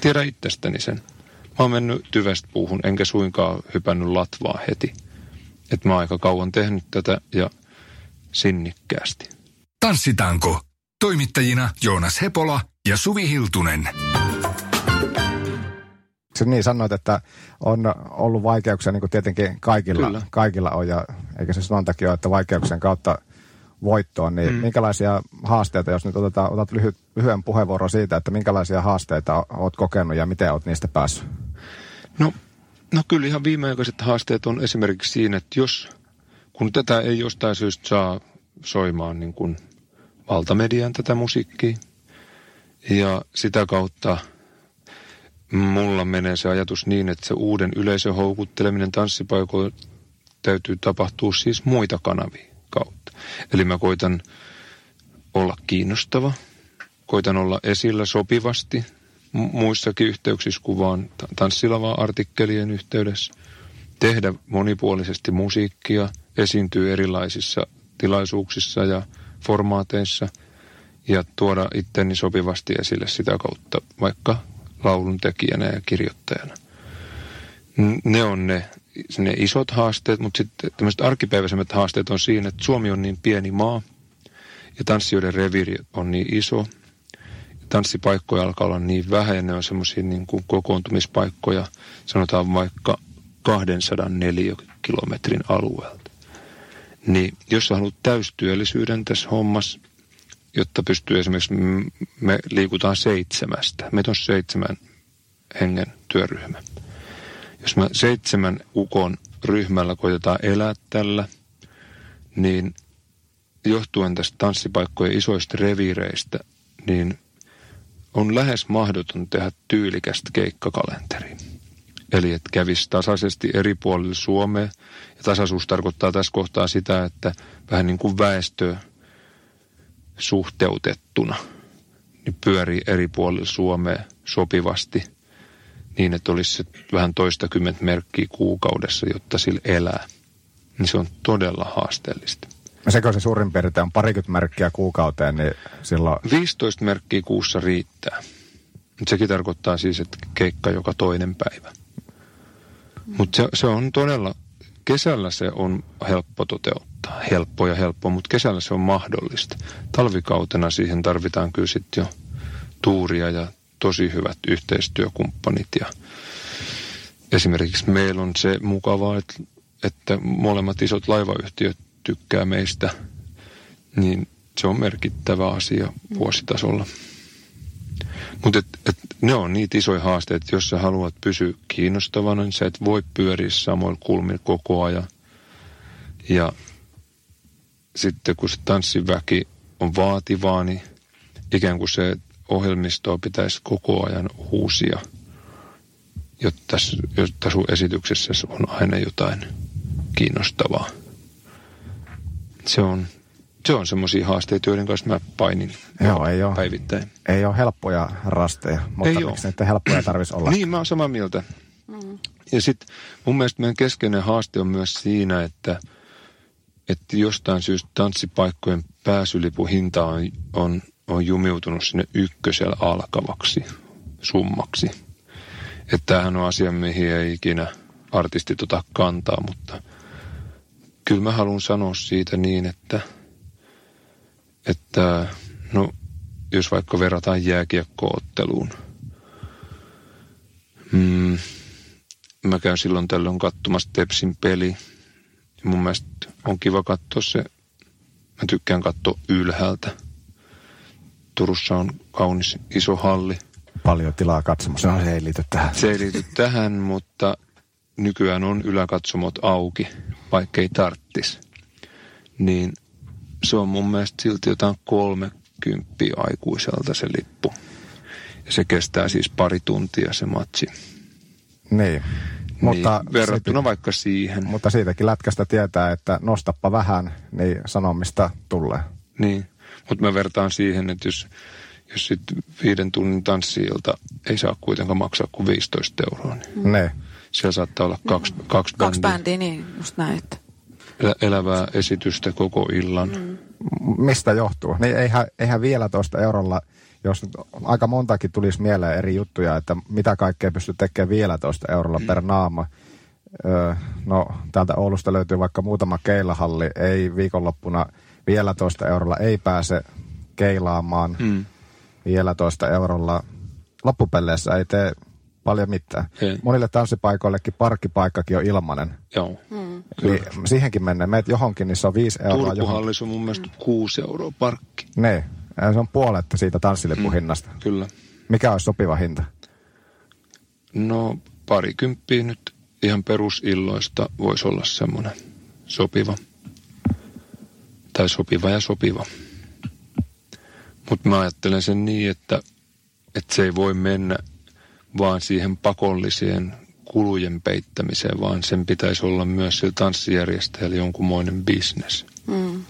Tiedä itsestäni sen. Mä oon mennyt tyvestä puuhun, enkä suinkaan hypännyt latvaa heti. Että mä oon aika kauan tehnyt tätä ja sinnikkäästi. Tanssitanko. Toimittajina Joonas Hepola ja Suvi Hiltunen. Niin sanoit, että on ollut vaikeuksia niin kuin tietenkin kaikilla, Kyllä. kaikilla on, ja eikä se sanontakin ole, että vaikeuksien kautta voittoon, niin mm. minkälaisia haasteita, jos nyt otetaan, otat lyhy, lyhyen puheenvuoron siitä, että minkälaisia haasteita olet kokenut ja miten olet niistä päässyt? No, no kyllä ihan viimeaikaiset haasteet on esimerkiksi siinä, että jos, kun tätä ei jostain syystä saa soimaan niin kuin valtamedian tätä musiikkia, ja sitä kautta mulla menee se ajatus niin, että se uuden yleisön houkutteleminen tanssipaikoilla täytyy tapahtua siis muita kanavia kautta. Eli mä koitan olla kiinnostava, koitan olla esillä sopivasti muissakin yhteyksissä kuvaan tanssilavaa artikkelien yhteydessä, tehdä monipuolisesti musiikkia, esiintyy erilaisissa tilaisuuksissa ja formaateissa ja tuoda itteni sopivasti esille sitä kautta vaikka laulun tekijänä ja kirjoittajana. Ne on ne, ne isot haasteet, mutta sitten tämmöiset arkipäiväisemmät haasteet on siinä, että Suomi on niin pieni maa ja tanssijoiden reviiri on niin iso. Tanssipaikkoja alkaa olla niin vähän ja ne on semmoisia niin kuin kokoontumispaikkoja, sanotaan vaikka 204 kilometrin alueelta. Niin jos sä haluat täystyöllisyyden tässä hommassa, jotta pystyy esimerkiksi, me liikutaan seitsemästä. Meitä on seitsemän hengen työryhmä. Jos me seitsemän ukon ryhmällä koitetaan elää tällä, niin johtuen tästä tanssipaikkojen isoista reviireistä, niin on lähes mahdoton tehdä tyylikästä keikkakalenteri. Eli että kävisi tasaisesti eri puolilla Suomea. Ja tasaisuus tarkoittaa tässä kohtaa sitä, että vähän niin kuin väestö suhteutettuna niin pyörii eri puolilla Suomea sopivasti niin, että olisi se vähän toista kymmentä merkkiä kuukaudessa, jotta sillä elää. Niin se on todella haasteellista. No sekö se suurin piirtein on parikymmentä merkkiä kuukauteen, niin silloin... 15 merkkiä kuussa riittää. Mutta sekin tarkoittaa siis, että keikka joka toinen päivä. Mutta se, se on todella, kesällä se on helppo toteuttaa. Helppo ja helppo, mutta kesällä se on mahdollista. Talvikautena siihen tarvitaan kyllä sitten jo tuuria ja tosi hyvät yhteistyökumppanit. Ja esimerkiksi meillä on se mukavaa, että, että molemmat isot laivayhtiöt tykkää meistä, niin se on merkittävä asia vuositasolla. Mutta et, et, ne on niitä isoja haasteita, jos sä haluat pysyä kiinnostavana, niin sä et voi pyöriä samoilla kulmilla koko ajan. Ja sitten kun se tanssiväki on vaativaa, niin ikään kuin se ohjelmistoa pitäisi koko ajan uusia, jotta, jotta sun esityksessä on aina jotain kiinnostavaa. Se on, se on semmoisia haasteita, joiden kanssa mä painin Joo, ei ole, päivittäin. Ei ole helppoja rasteja, mutta ei miksi ole. helppoja tarvitsisi olla? niin, mä oon samaa mieltä. Mm. Ja sitten mun mielestä meidän keskeinen haaste on myös siinä, että, että jostain syystä tanssipaikkojen pääsylipuhinta on, on, on jumiutunut sinne ykkösellä alkavaksi summaksi. Että tämähän on asia, mihin ei ikinä artistit ota kantaa, mutta kyllä mä haluan sanoa siitä niin, että – että no, jos vaikka verrataan jääkiekkootteluun, mm, mä käyn silloin tällöin katsomassa Tepsin peli. Ja mun mielestä on kiva katsoa se, mä tykkään katsoa ylhäältä. Turussa on kaunis iso halli. Paljon tilaa katsomassa, no, se ei liity tähän. Se ei liity tähän, mutta nykyään on yläkatsomot auki, vaikka ei tarttis. Niin se on mun mielestä silti jotain 30 aikuiselta se lippu. Ja se kestää siis pari tuntia se matsi. Niin. Mutta niin, verrattuna siitä, vaikka siihen. Mutta siitäkin lätkästä tietää, että nostappa vähän, niin sanomista tulee. Niin, mutta mä vertaan siihen, että jos, jos sit viiden tunnin tanssiilta ei saa kuitenkaan maksaa kuin 15 euroa, niin ne. siellä saattaa olla kaksi, mm. kaksi bändiä. Kaksi bändiä, niin just näin. Että elä- elävää esitystä koko illan. Mm. Mistä johtuu? Niin eihän, eihän vielä tuosta eurolla, jos nyt aika montakin tulisi mieleen eri juttuja, että mitä kaikkea pystyy tekemään vielä tuosta eurolla mm. per naama. Öö, no, täältä Oulusta löytyy vaikka muutama keilahalli, ei viikonloppuna vielä toista eurolla ei pääse keilaamaan. Mm. Vielä toista eurolla loppupelleissä ei tee paljon mitään. Ei. Monille tanssipaikoillekin parkkipaikkakin on ilmanen. Joo. Niin siihenkin mennään. Meet johonkin, niin se on viisi euroa johon. Turkuhallis on mun mielestä kuusi euroa parkki. Ne, se on puolet siitä tanssilipuhinnasta. Mm. Kyllä. Mikä olisi sopiva hinta? No parikymppiä nyt ihan perusilloista voisi olla semmoinen sopiva. Tai sopiva ja sopiva. Mutta mä ajattelen sen niin, että, että se ei voi mennä vaan siihen pakolliseen kulujen peittämiseen, vaan sen pitäisi olla myös sillä tanssijärjestäjällä jonkunmoinen bisnes. Mm.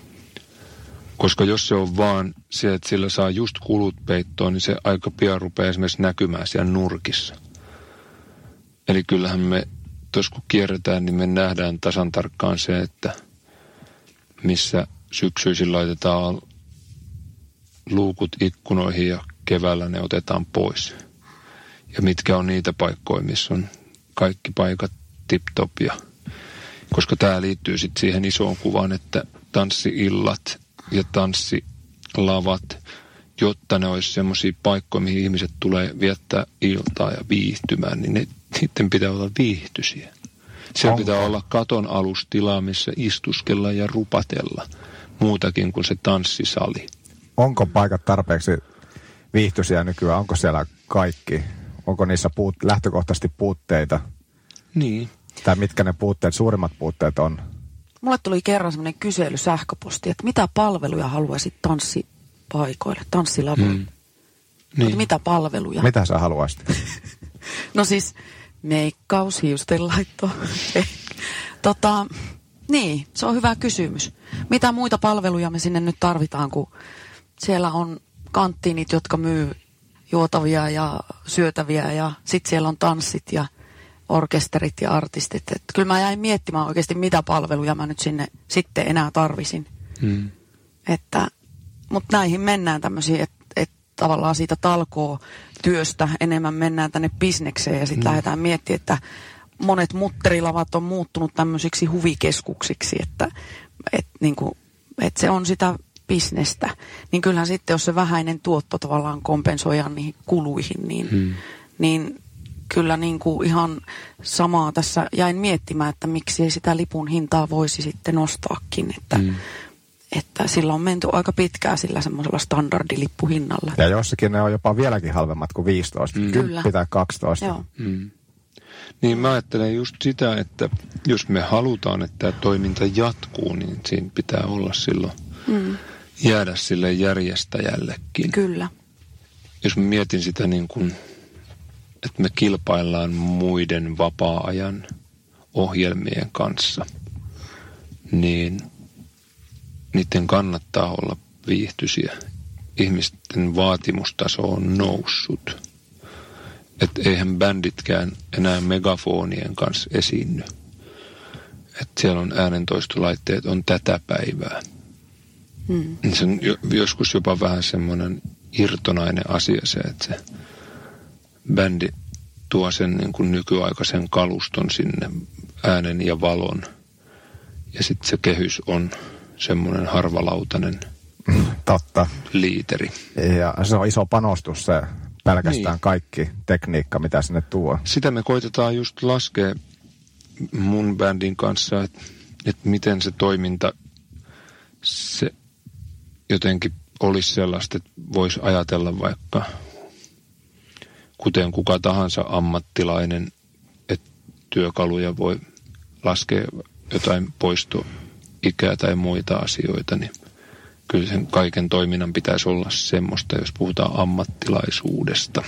Koska jos se on vaan se, että sillä saa just kulut peittoon, niin se aika pian rupeaa esimerkiksi näkymään siellä nurkissa. Eli kyllähän me, tuossa kun kierretään, niin me nähdään tasan tarkkaan se, että missä syksyisin laitetaan luukut ikkunoihin ja keväällä ne otetaan pois. Ja mitkä on niitä paikkoja, missä on kaikki paikat tip-top. Ja, koska tämä liittyy sitten siihen isoon kuvaan, että tanssiillat ja tanssilavat, jotta ne olisi semmoisia paikkoja, mihin ihmiset tulee viettää iltaa ja viihtymään, niin ne, niiden pitää olla viihtyisiä. Siellä Onko? pitää olla katon alustila, missä istuskella ja rupatella muutakin kuin se tanssisali. Onko paikat tarpeeksi viihtyisiä nykyään? Onko siellä kaikki? Onko niissä puut, lähtökohtaisesti puutteita? Niin. Tai mitkä ne puutteet, suurimmat puutteet on? Mulle tuli kerran semmoinen kysely sähköposti, että mitä palveluja haluaisit tanssipaikoille, tanssilavuille. Mm. niin. Mitä palveluja? Mitä sä haluaisit? No siis meikkaus, hiustenlaitto. Ei. tota, niin, se on hyvä kysymys. Mitä muita palveluja me sinne nyt tarvitaan, kun siellä on kanttiinit, jotka myy juotavia ja syötäviä ja sitten siellä on tanssit ja orkesterit ja artistit. Et kyllä mä jäin miettimään oikeasti, mitä palveluja mä nyt sinne sitten enää tarvisin. Mm. Että, mutta näihin mennään tämmöisiin, että et tavallaan siitä talkoo työstä enemmän mennään tänne bisnekseen ja sitten mm. lähdetään miettimään, että monet mutterilavat on muuttunut tämmöisiksi huvikeskuksiksi, että et, niinku, et se on sitä bisnestä. Niin kyllähän sitten, jos se vähäinen tuotto tavallaan kompensoidaan niihin kuluihin, niin, Mm. niin kyllä niin kuin ihan samaa tässä jäin miettimään, että miksi ei sitä lipun hintaa voisi sitten nostaakin, että, Mm. mm. että sillä on menty aika pitkään sillä semmoisella standardilippuhinnalla. Ja jossakin ne on jopa vieläkin halvemmat kuin 15. Mm. Kyllä. Pitää 12. Joo. Mm. Niin mä ajattelen just sitä, että jos me halutaan, että tämä toiminta jatkuu, niin siinä pitää olla silloin Mm, jäädä sille järjestäjällekin. kyllä. Jos mä mietin sitä niin kuin, että me kilpaillaan muiden vapaa-ajan ohjelmien kanssa, niin niiden kannattaa olla viihtyisiä. Ihmisten vaatimustaso on noussut. Että eihän bänditkään enää megafonien kanssa esiinny. Että siellä on äänentoistolaitteet, on tätä päivää. Mm. Niin Se on jo, joskus jopa vähän semmoinen irtonainen asia se, että se bändi tuo sen niin kuin nykyaikaisen kaluston sinne, äänen ja valon. Ja sitten se kehys on semmoinen harvalautainen Totta. liiteri. Ja se on iso panostus se pelkästään Niin. kaikki tekniikka, mitä sinne tuo. Sitä me koitetaan just laskea mun bändin kanssa, että, että miten se toiminta, se jotenkin olisi sellaista, että voisi ajatella vaikka kuten kuka tahansa ammattilainen, että työkaluja voi laskea jotain poistoikää tai muita asioita, niin kyllä sen kaiken toiminnan pitäisi olla semmoista, jos puhutaan ammattilaisuudesta.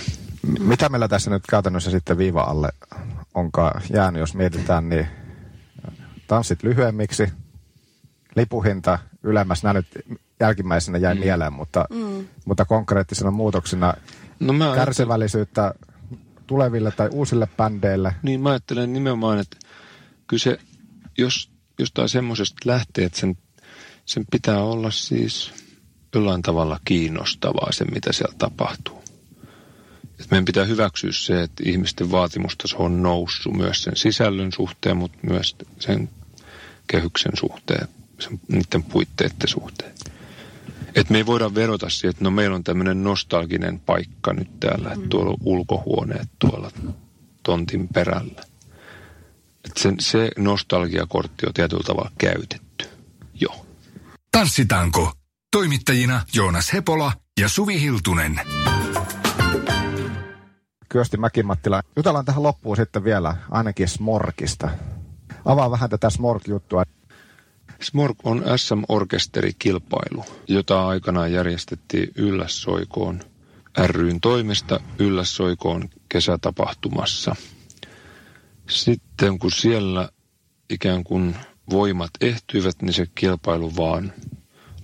M- Mitä meillä tässä nyt käytännössä sitten viiva alle onkaan jäänyt, jos mietitään, niin tanssit lyhyemmiksi, lipuhinta ylemmäs, nämä nyt jälkimmäisenä jäi mm. mieleen, mutta, mm. mutta konkreettisena muutoksena No mä kärsivällisyyttä tuleville tai uusille bändeille. Niin mä ajattelen nimenomaan, että kyllä se, jos jostain semmoisesta lähtee, että sen, sen pitää olla siis jollain tavalla kiinnostavaa se, mitä siellä tapahtuu. Et meidän pitää hyväksyä se, että ihmisten vaatimustaso on noussut myös sen sisällön suhteen, mutta myös sen kehyksen suhteen, sen, niiden puitteiden suhteen. Et me ei voida verota siihen, että no meillä on tämmöinen nostalginen paikka nyt täällä, että tuolla on ulkohuoneet tuolla tontin perällä. Et sen, se nostalgiakortti on tietyllä tavalla käytetty. Tanssitanko. Toimittajina Joonas Hepola ja Suvi Hiltunen. Kyösti Mäkimattila. Jutellaan tähän loppuun sitten vielä ainakin Smorkista. Avaa vähän tätä Smork-juttua. Smork on SM-orkesterikilpailu, jota aikanaan järjestettiin Yllässoikoon ryn toimesta Yllässoikoon kesätapahtumassa. Sitten kun siellä ikään kuin voimat ehtyivät, niin se kilpailu vaan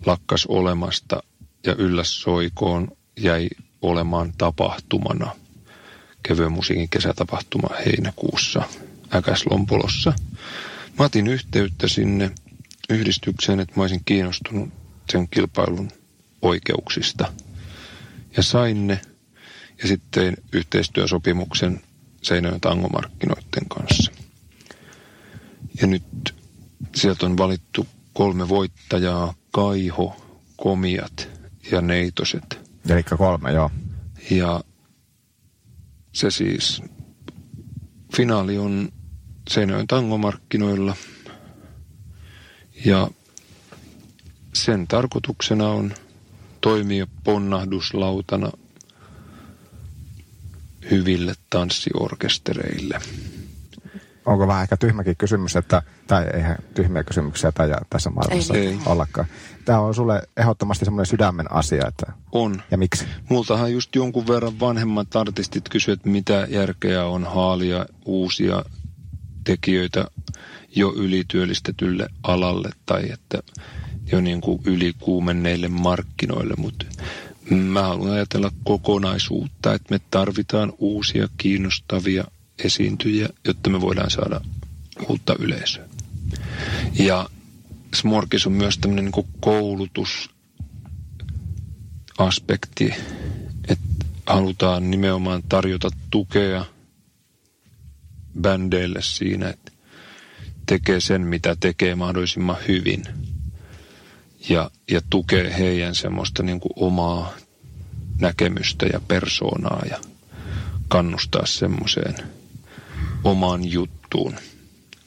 lakkas olemasta ja Yllässoikoon jäi olemaan tapahtumana. Kevyen musiikin kesätapahtuma heinäkuussa Äkäslompolossa. Mä otin yhteyttä sinne yhdistykseen, että mä olisin kiinnostunut sen kilpailun oikeuksista. Ja sain ne ja sitten yhteistyösopimuksen Seinäjoen tangomarkkinoiden kanssa. Ja nyt sieltä on valittu kolme voittajaa, Kaiho, Komiat ja Neitoset. Eli kolme, joo. Ja se siis, finaali on Seinäjoen tangomarkkinoilla – ja sen tarkoituksena on toimia ponnahduslautana hyville tanssiorkestereille. Onko vähän ehkä tyhmäkin kysymys, että, tai eihän tyhmiä kysymyksiä tai tässä maailmassa ei. ollakaan. Tämä on sulle ehdottomasti semmoinen sydämen asia, että on. Ja miksi? Multahan just jonkun verran vanhemmat artistit kysyvät, että mitä järkeä on haalia uusia tekijöitä jo ylityöllistetylle alalle tai että jo niin kuin ylikuumenneille markkinoille, mutta mä haluan ajatella kokonaisuutta, että me tarvitaan uusia kiinnostavia esiintyjiä, jotta me voidaan saada uutta yleisöä. Ja Smorkis on myös tämmöinen niin koulutusaspekti, että halutaan nimenomaan tarjota tukea bändeille siinä, että tekee sen, mitä tekee mahdollisimman hyvin. Ja, ja tukee heidän semmoista niin kuin omaa näkemystä ja persoonaa ja kannustaa semmoiseen omaan juttuun,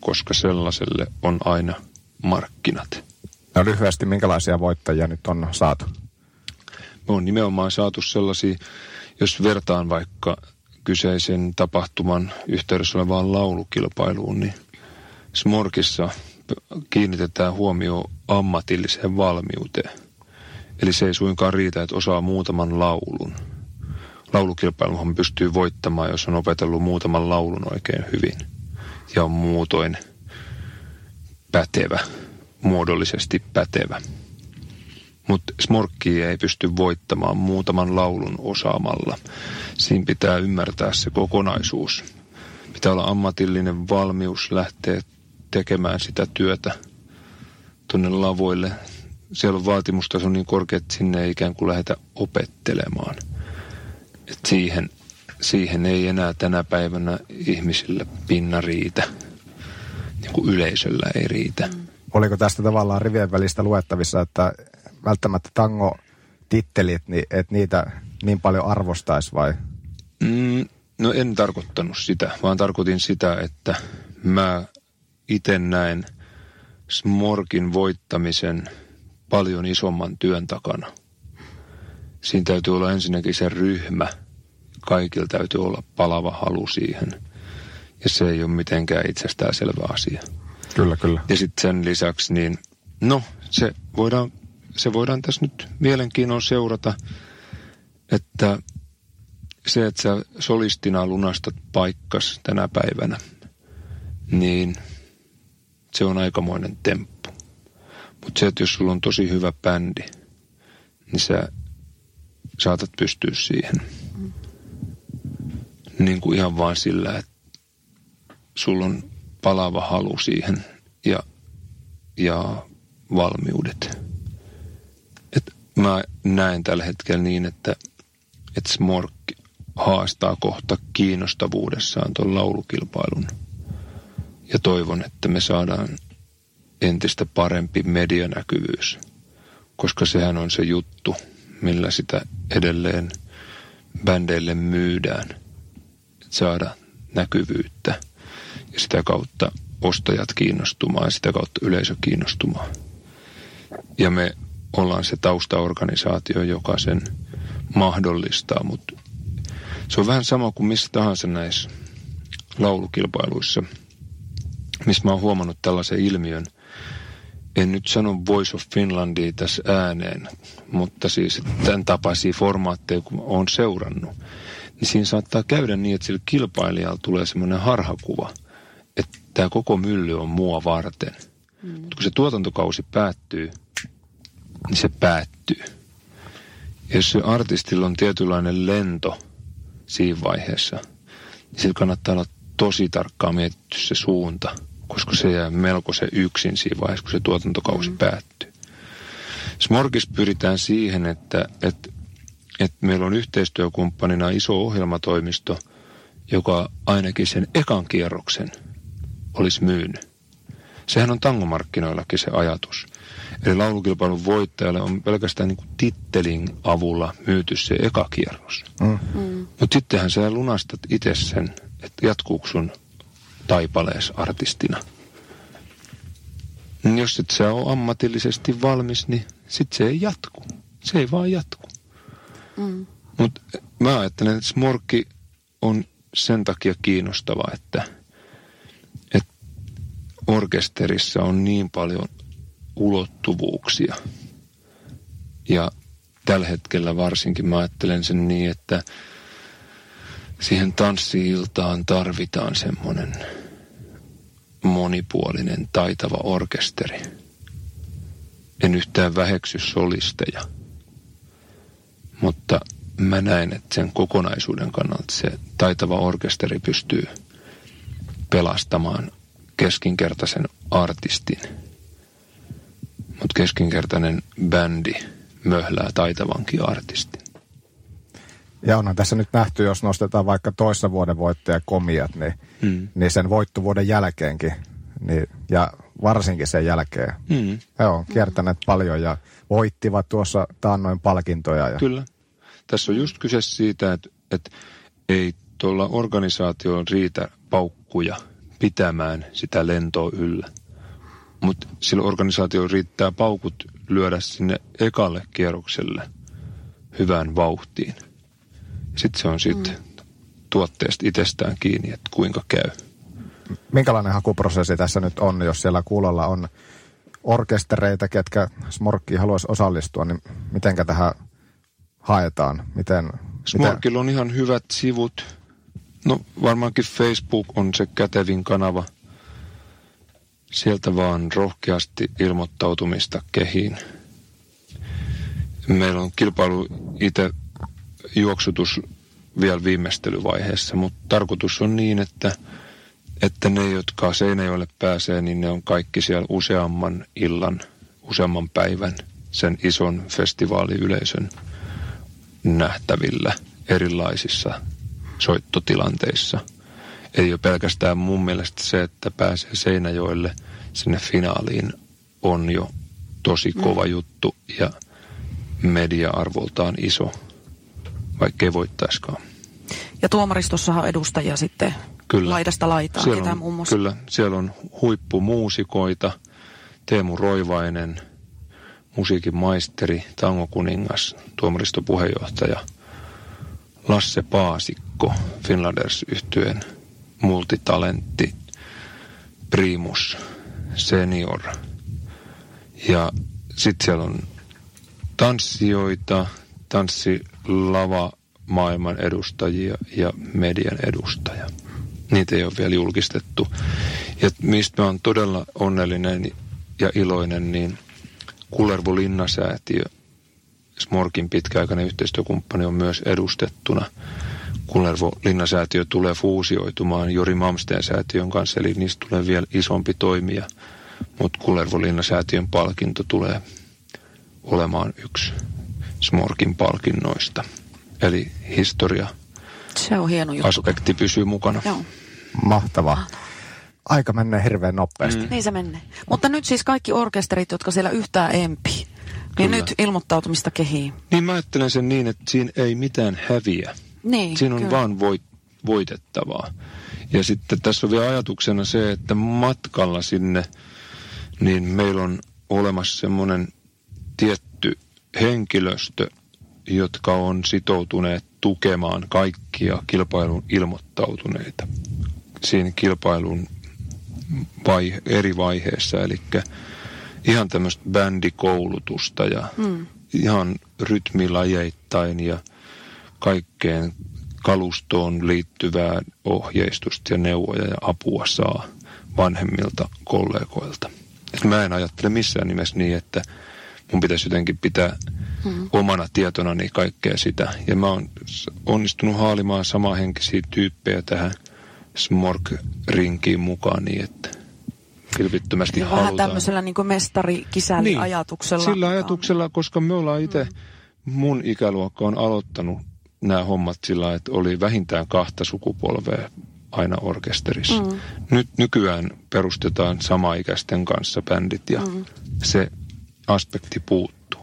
koska sellaiselle on aina markkinat. No lyhyesti, minkälaisia voittajia nyt on saatu? Me on nimenomaan saatu sellaisia, jos vertaan vaikka kyseisen tapahtuman yhteydessä olevaan laulukilpailuun, niin Smorkissa kiinnitetään huomio ammatilliseen valmiuteen. Eli se ei suinkaan riitä, että osaa muutaman laulun. Laulukilpailuhan pystyy voittamaan, jos on opetellut muutaman laulun oikein hyvin. Ja on muutoin pätevä, muodollisesti pätevä. Mutta smorkki ei pysty voittamaan muutaman laulun osaamalla. Siinä pitää ymmärtää se kokonaisuus. Pitää olla ammatillinen valmius lähteä tekemään sitä työtä tuonne lavoille. Siellä on vaatimustaso niin korkea, että sinne ei ikään kuin lähdetä opettelemaan. Et siihen, siihen ei enää tänä päivänä ihmisillä pinna riitä. Niin kuin yleisöllä ei riitä. Mm. Oliko tästä tavallaan rivien välistä luettavissa, että välttämättä tango-tittelit, niin, että niitä niin paljon arvostaisi vai? Mm, no en tarkoittanut sitä, vaan tarkoitin sitä, että mä itse näen Smorkin voittamisen paljon isomman työn takana. Siinä täytyy olla ensinnäkin se ryhmä. Kaikilla täytyy olla palava halu siihen. Ja se ei ole mitenkään itsestäänselvä asia. Kyllä, kyllä. Ja sitten sen lisäksi, niin no, se voidaan, se voidaan tässä nyt mielenkiinnolla seurata, että se, että sä solistina lunastat paikkas tänä päivänä, niin – se on aikamoinen temppu. Mutta se, että jos sulla on tosi hyvä bändi, niin sä saatat pystyä siihen. Niin kuin ihan vaan sillä, että sulla on palava halu siihen ja ja valmiudet. Et mä näen tällä hetkellä niin, että, että Smork haastaa kohta kiinnostavuudessaan tuon laulukilpailun. Ja toivon, että me saadaan entistä parempi medianäkyvyys, koska sehän on se juttu, millä sitä edelleen bändeille myydään. Saada näkyvyyttä ja sitä kautta ostajat kiinnostumaan ja sitä kautta yleisö kiinnostumaan. Ja me ollaan se taustaorganisaatio, joka sen mahdollistaa, mutta se on vähän sama kuin missä tahansa näissä laulukilpailuissa, missä mä oon huomannut tällaisen ilmiön. En nyt sano Voice of Finlandia tässä ääneen, mutta siis tämän tapaisia formaatteja, kun olen seurannut, niin siinä saattaa käydä niin, että sillä kilpailijalla tulee semmoinen harhakuva, että tämä koko mylly on mua varten. Mm. Mutta kun se tuotantokausi päättyy, niin se päättyy. Ja jos se artistilla on tietynlainen lento siinä vaiheessa, niin sillä kannattaa olla tosi tarkkaan mietitty se suunta, koska se jää melko se yksin siinä vaiheessa, kun se tuotantokausi mm. päättyy. Smorgis pyritään siihen, että, että, että meillä on yhteistyökumppanina iso ohjelmatoimisto, joka ainakin sen ekan kierroksen olisi myynyt. Sehän on tangomarkkinoillakin se ajatus. Eli laulukilpailun voittajalle on pelkästään niin kuin tittelin avulla myyty se eka kierros. Mm. Mm. Mutta sittenhän sä lunastat itse sen, että jatkuuko sun taipalees artistina. Jos et sä ole ammatillisesti valmis, niin sit se ei jatku. Se ei vaan jatku. Mm. Mutta mä ajattelen, että smorkki on sen takia kiinnostava, että, että orkesterissa on niin paljon ulottuvuuksia. Ja tällä hetkellä varsinkin mä ajattelen sen niin, että siihen tanssiiltaan tarvitaan semmoinen monipuolinen, taitava orkesteri. En yhtään väheksy solisteja, mutta mä näen, että sen kokonaisuuden kannalta se taitava orkesteri pystyy pelastamaan keskinkertaisen artistin – mutta keskinkertainen bändi möhlää taitavankin artistin. Ja onhan tässä nyt nähty, jos nostetaan vaikka toissa vuoden voittaja komiat, niin, mm. niin sen voittovuoden jälkeenkin, niin, ja varsinkin sen jälkeen. Mm. Joo, kiertäneet paljon ja voittivat tuossa taannoin palkintoja. Ja... Kyllä. Tässä on just kyse siitä, että, että ei tuolla organisaatioon riitä paukkuja pitämään sitä lentoa yllä. Mutta sillä organisaatio riittää paukut lyödä sinne ekalle kierrokselle hyvään vauhtiin. Sitten se on sitten mm. tuotteesta itsestään kiinni, että kuinka käy. Minkälainen hakuprosessi tässä nyt on, jos siellä kuulolla on orkestereita, ketkä Smorkkiin haluaisi osallistua, niin mitenkä tähän haetaan? Miten, Smorkilla miten... on ihan hyvät sivut. No varmaankin Facebook on se kätevin kanava – sieltä vaan rohkeasti ilmoittautumista kehiin. Meillä on kilpailu itse juoksutus vielä viimeistelyvaiheessa, mutta tarkoitus on niin, että, että ne, jotka Seinäjoelle pääsee, niin ne on kaikki siellä useamman illan, useamman päivän sen ison festivaaliyleisön nähtävillä erilaisissa soittotilanteissa – ei ole pelkästään mun mielestä se, että pääsee Seinäjoelle sinne finaaliin on jo tosi kova mm. juttu ja media-arvoltaan iso, vaikka ei voittaiskaan. Ja tuomaristossahan on edustajia sitten kyllä. laidasta laitaan, siellä on, muun muassa. Kyllä, siellä on huippumuusikoita, Teemu Roivainen, musiikin maisteri, tangokuningas, tuomaristopuheenjohtaja, Lasse Paasikko, Finlanders yhtyeen multitalentti, primus, senior. Ja sitten siellä on tanssijoita, tanssilava maailman edustajia ja median edustaja. Niitä ei ole vielä julkistettu. Ja mistä mä todella onnellinen ja iloinen, niin Kullervo Linnasäätiö, Smorkin pitkäaikainen yhteistyökumppani on myös edustettuna – Kullervo Linnasäätiö tulee fuusioitumaan Jori Malmsteen säätiön kanssa, eli niistä tulee vielä isompi toimija Mutta Kullervolinna-säätiön palkinto tulee olemaan yksi Smorkin palkinnoista. Eli historia Se on hieno juttu. aspekti pysyy mukana. Joo. Mahtavaa. Aika menee hirveän nopeasti. Mm. Niin se menee. Mutta nyt siis kaikki orkesterit, jotka siellä yhtään empii, niin Kyllä. nyt ilmoittautumista kehiin. Niin mä ajattelen sen niin, että siinä ei mitään häviä. Niin, Siinä on kyllä. vaan voit, voitettavaa. Ja sitten tässä on vielä ajatuksena se, että matkalla sinne, niin meillä on olemassa semmoinen tietty henkilöstö, jotka on sitoutuneet tukemaan kaikkia kilpailun ilmoittautuneita siinä kilpailun vaihe, eri vaiheessa. Eli ihan tämmöistä bändikoulutusta ja mm. ihan rytmilajeittain ja kaikkeen kalustoon liittyvää ohjeistusta ja neuvoja ja apua saa vanhemmilta kollegoilta. Et mä en ajattele missään nimessä niin, että mun pitäisi jotenkin pitää hmm. omana tietonani kaikkea sitä. Ja mä oon onnistunut haalimaan samanhenkisiä tyyppejä tähän Smork-rinkiin mukaan niin, että vilpittömästi Ja vähän halutaan. tämmöisellä niin mestari-kisäli-ajatuksella. Sillä ajatuksella, koska me ollaan itse, mun ikäluokka on aloittanut nämä hommat sillä, että oli vähintään kahta sukupolvea aina orkesterissa. Mm. Nyt nykyään perustetaan samaikäisten kanssa bändit ja mm. se aspekti puuttuu.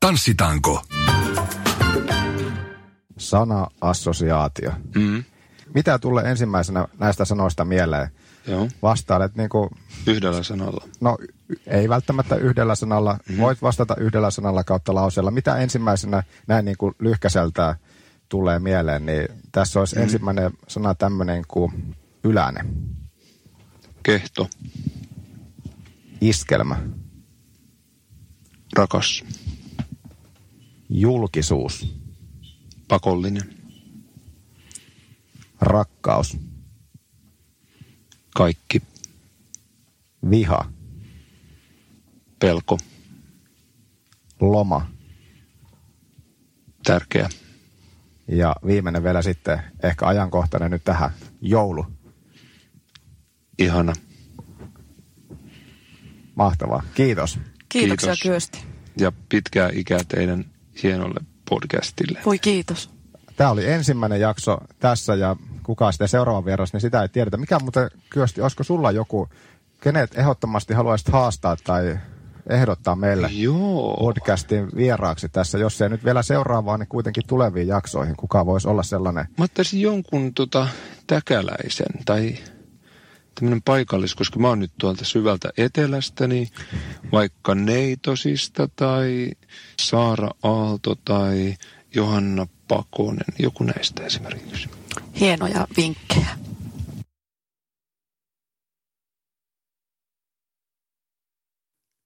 Tanssitaanko? Sana assosiaatio. Mm. Mitä tulee ensimmäisenä näistä sanoista mieleen? Joo, Vastailet niin kuin, yhdellä sanalla. no ei välttämättä yhdellä sanalla. Mm. Voit vastata yhdellä sanalla kautta lauseella. Mitä ensimmäisenä näin niin kuin lyhkäseltä tulee mieleen, niin tässä olisi mm. ensimmäinen sana tämmöinen kuin yläne, Kehto, iskelmä, rakas, julkisuus, pakollinen, rakkaus, kaikki, viha, pelko, loma. Tärkeä, ja viimeinen vielä sitten ehkä ajankohtainen nyt tähän, joulu. ihana. Mahtavaa. Kiitos. Kiitoksia Kiitos. Kyösti. ja pitkää ikää teidän hienolle podcastille. Voi kiitos. Tämä oli ensimmäinen jakso tässä ja kuka sitten seuraava vieras, niin sitä ei tiedetä. Mikä muuten Kyösti, olisiko sulla joku, kenet ehdottomasti haluaisit haastaa tai ehdottaa meille Joo. podcastin vieraaksi tässä, jos ei nyt vielä seuraavaan, niin kuitenkin tuleviin jaksoihin. Kuka voisi olla sellainen? Mä ottaisin jonkun tota, täkäläisen tai tämmöinen paikallis, koska mä oon nyt tuolta syvältä etelästä, niin vaikka Neitosista tai Saara Aalto tai Johanna Pakonen, joku näistä esimerkiksi. Hienoja vinkkejä.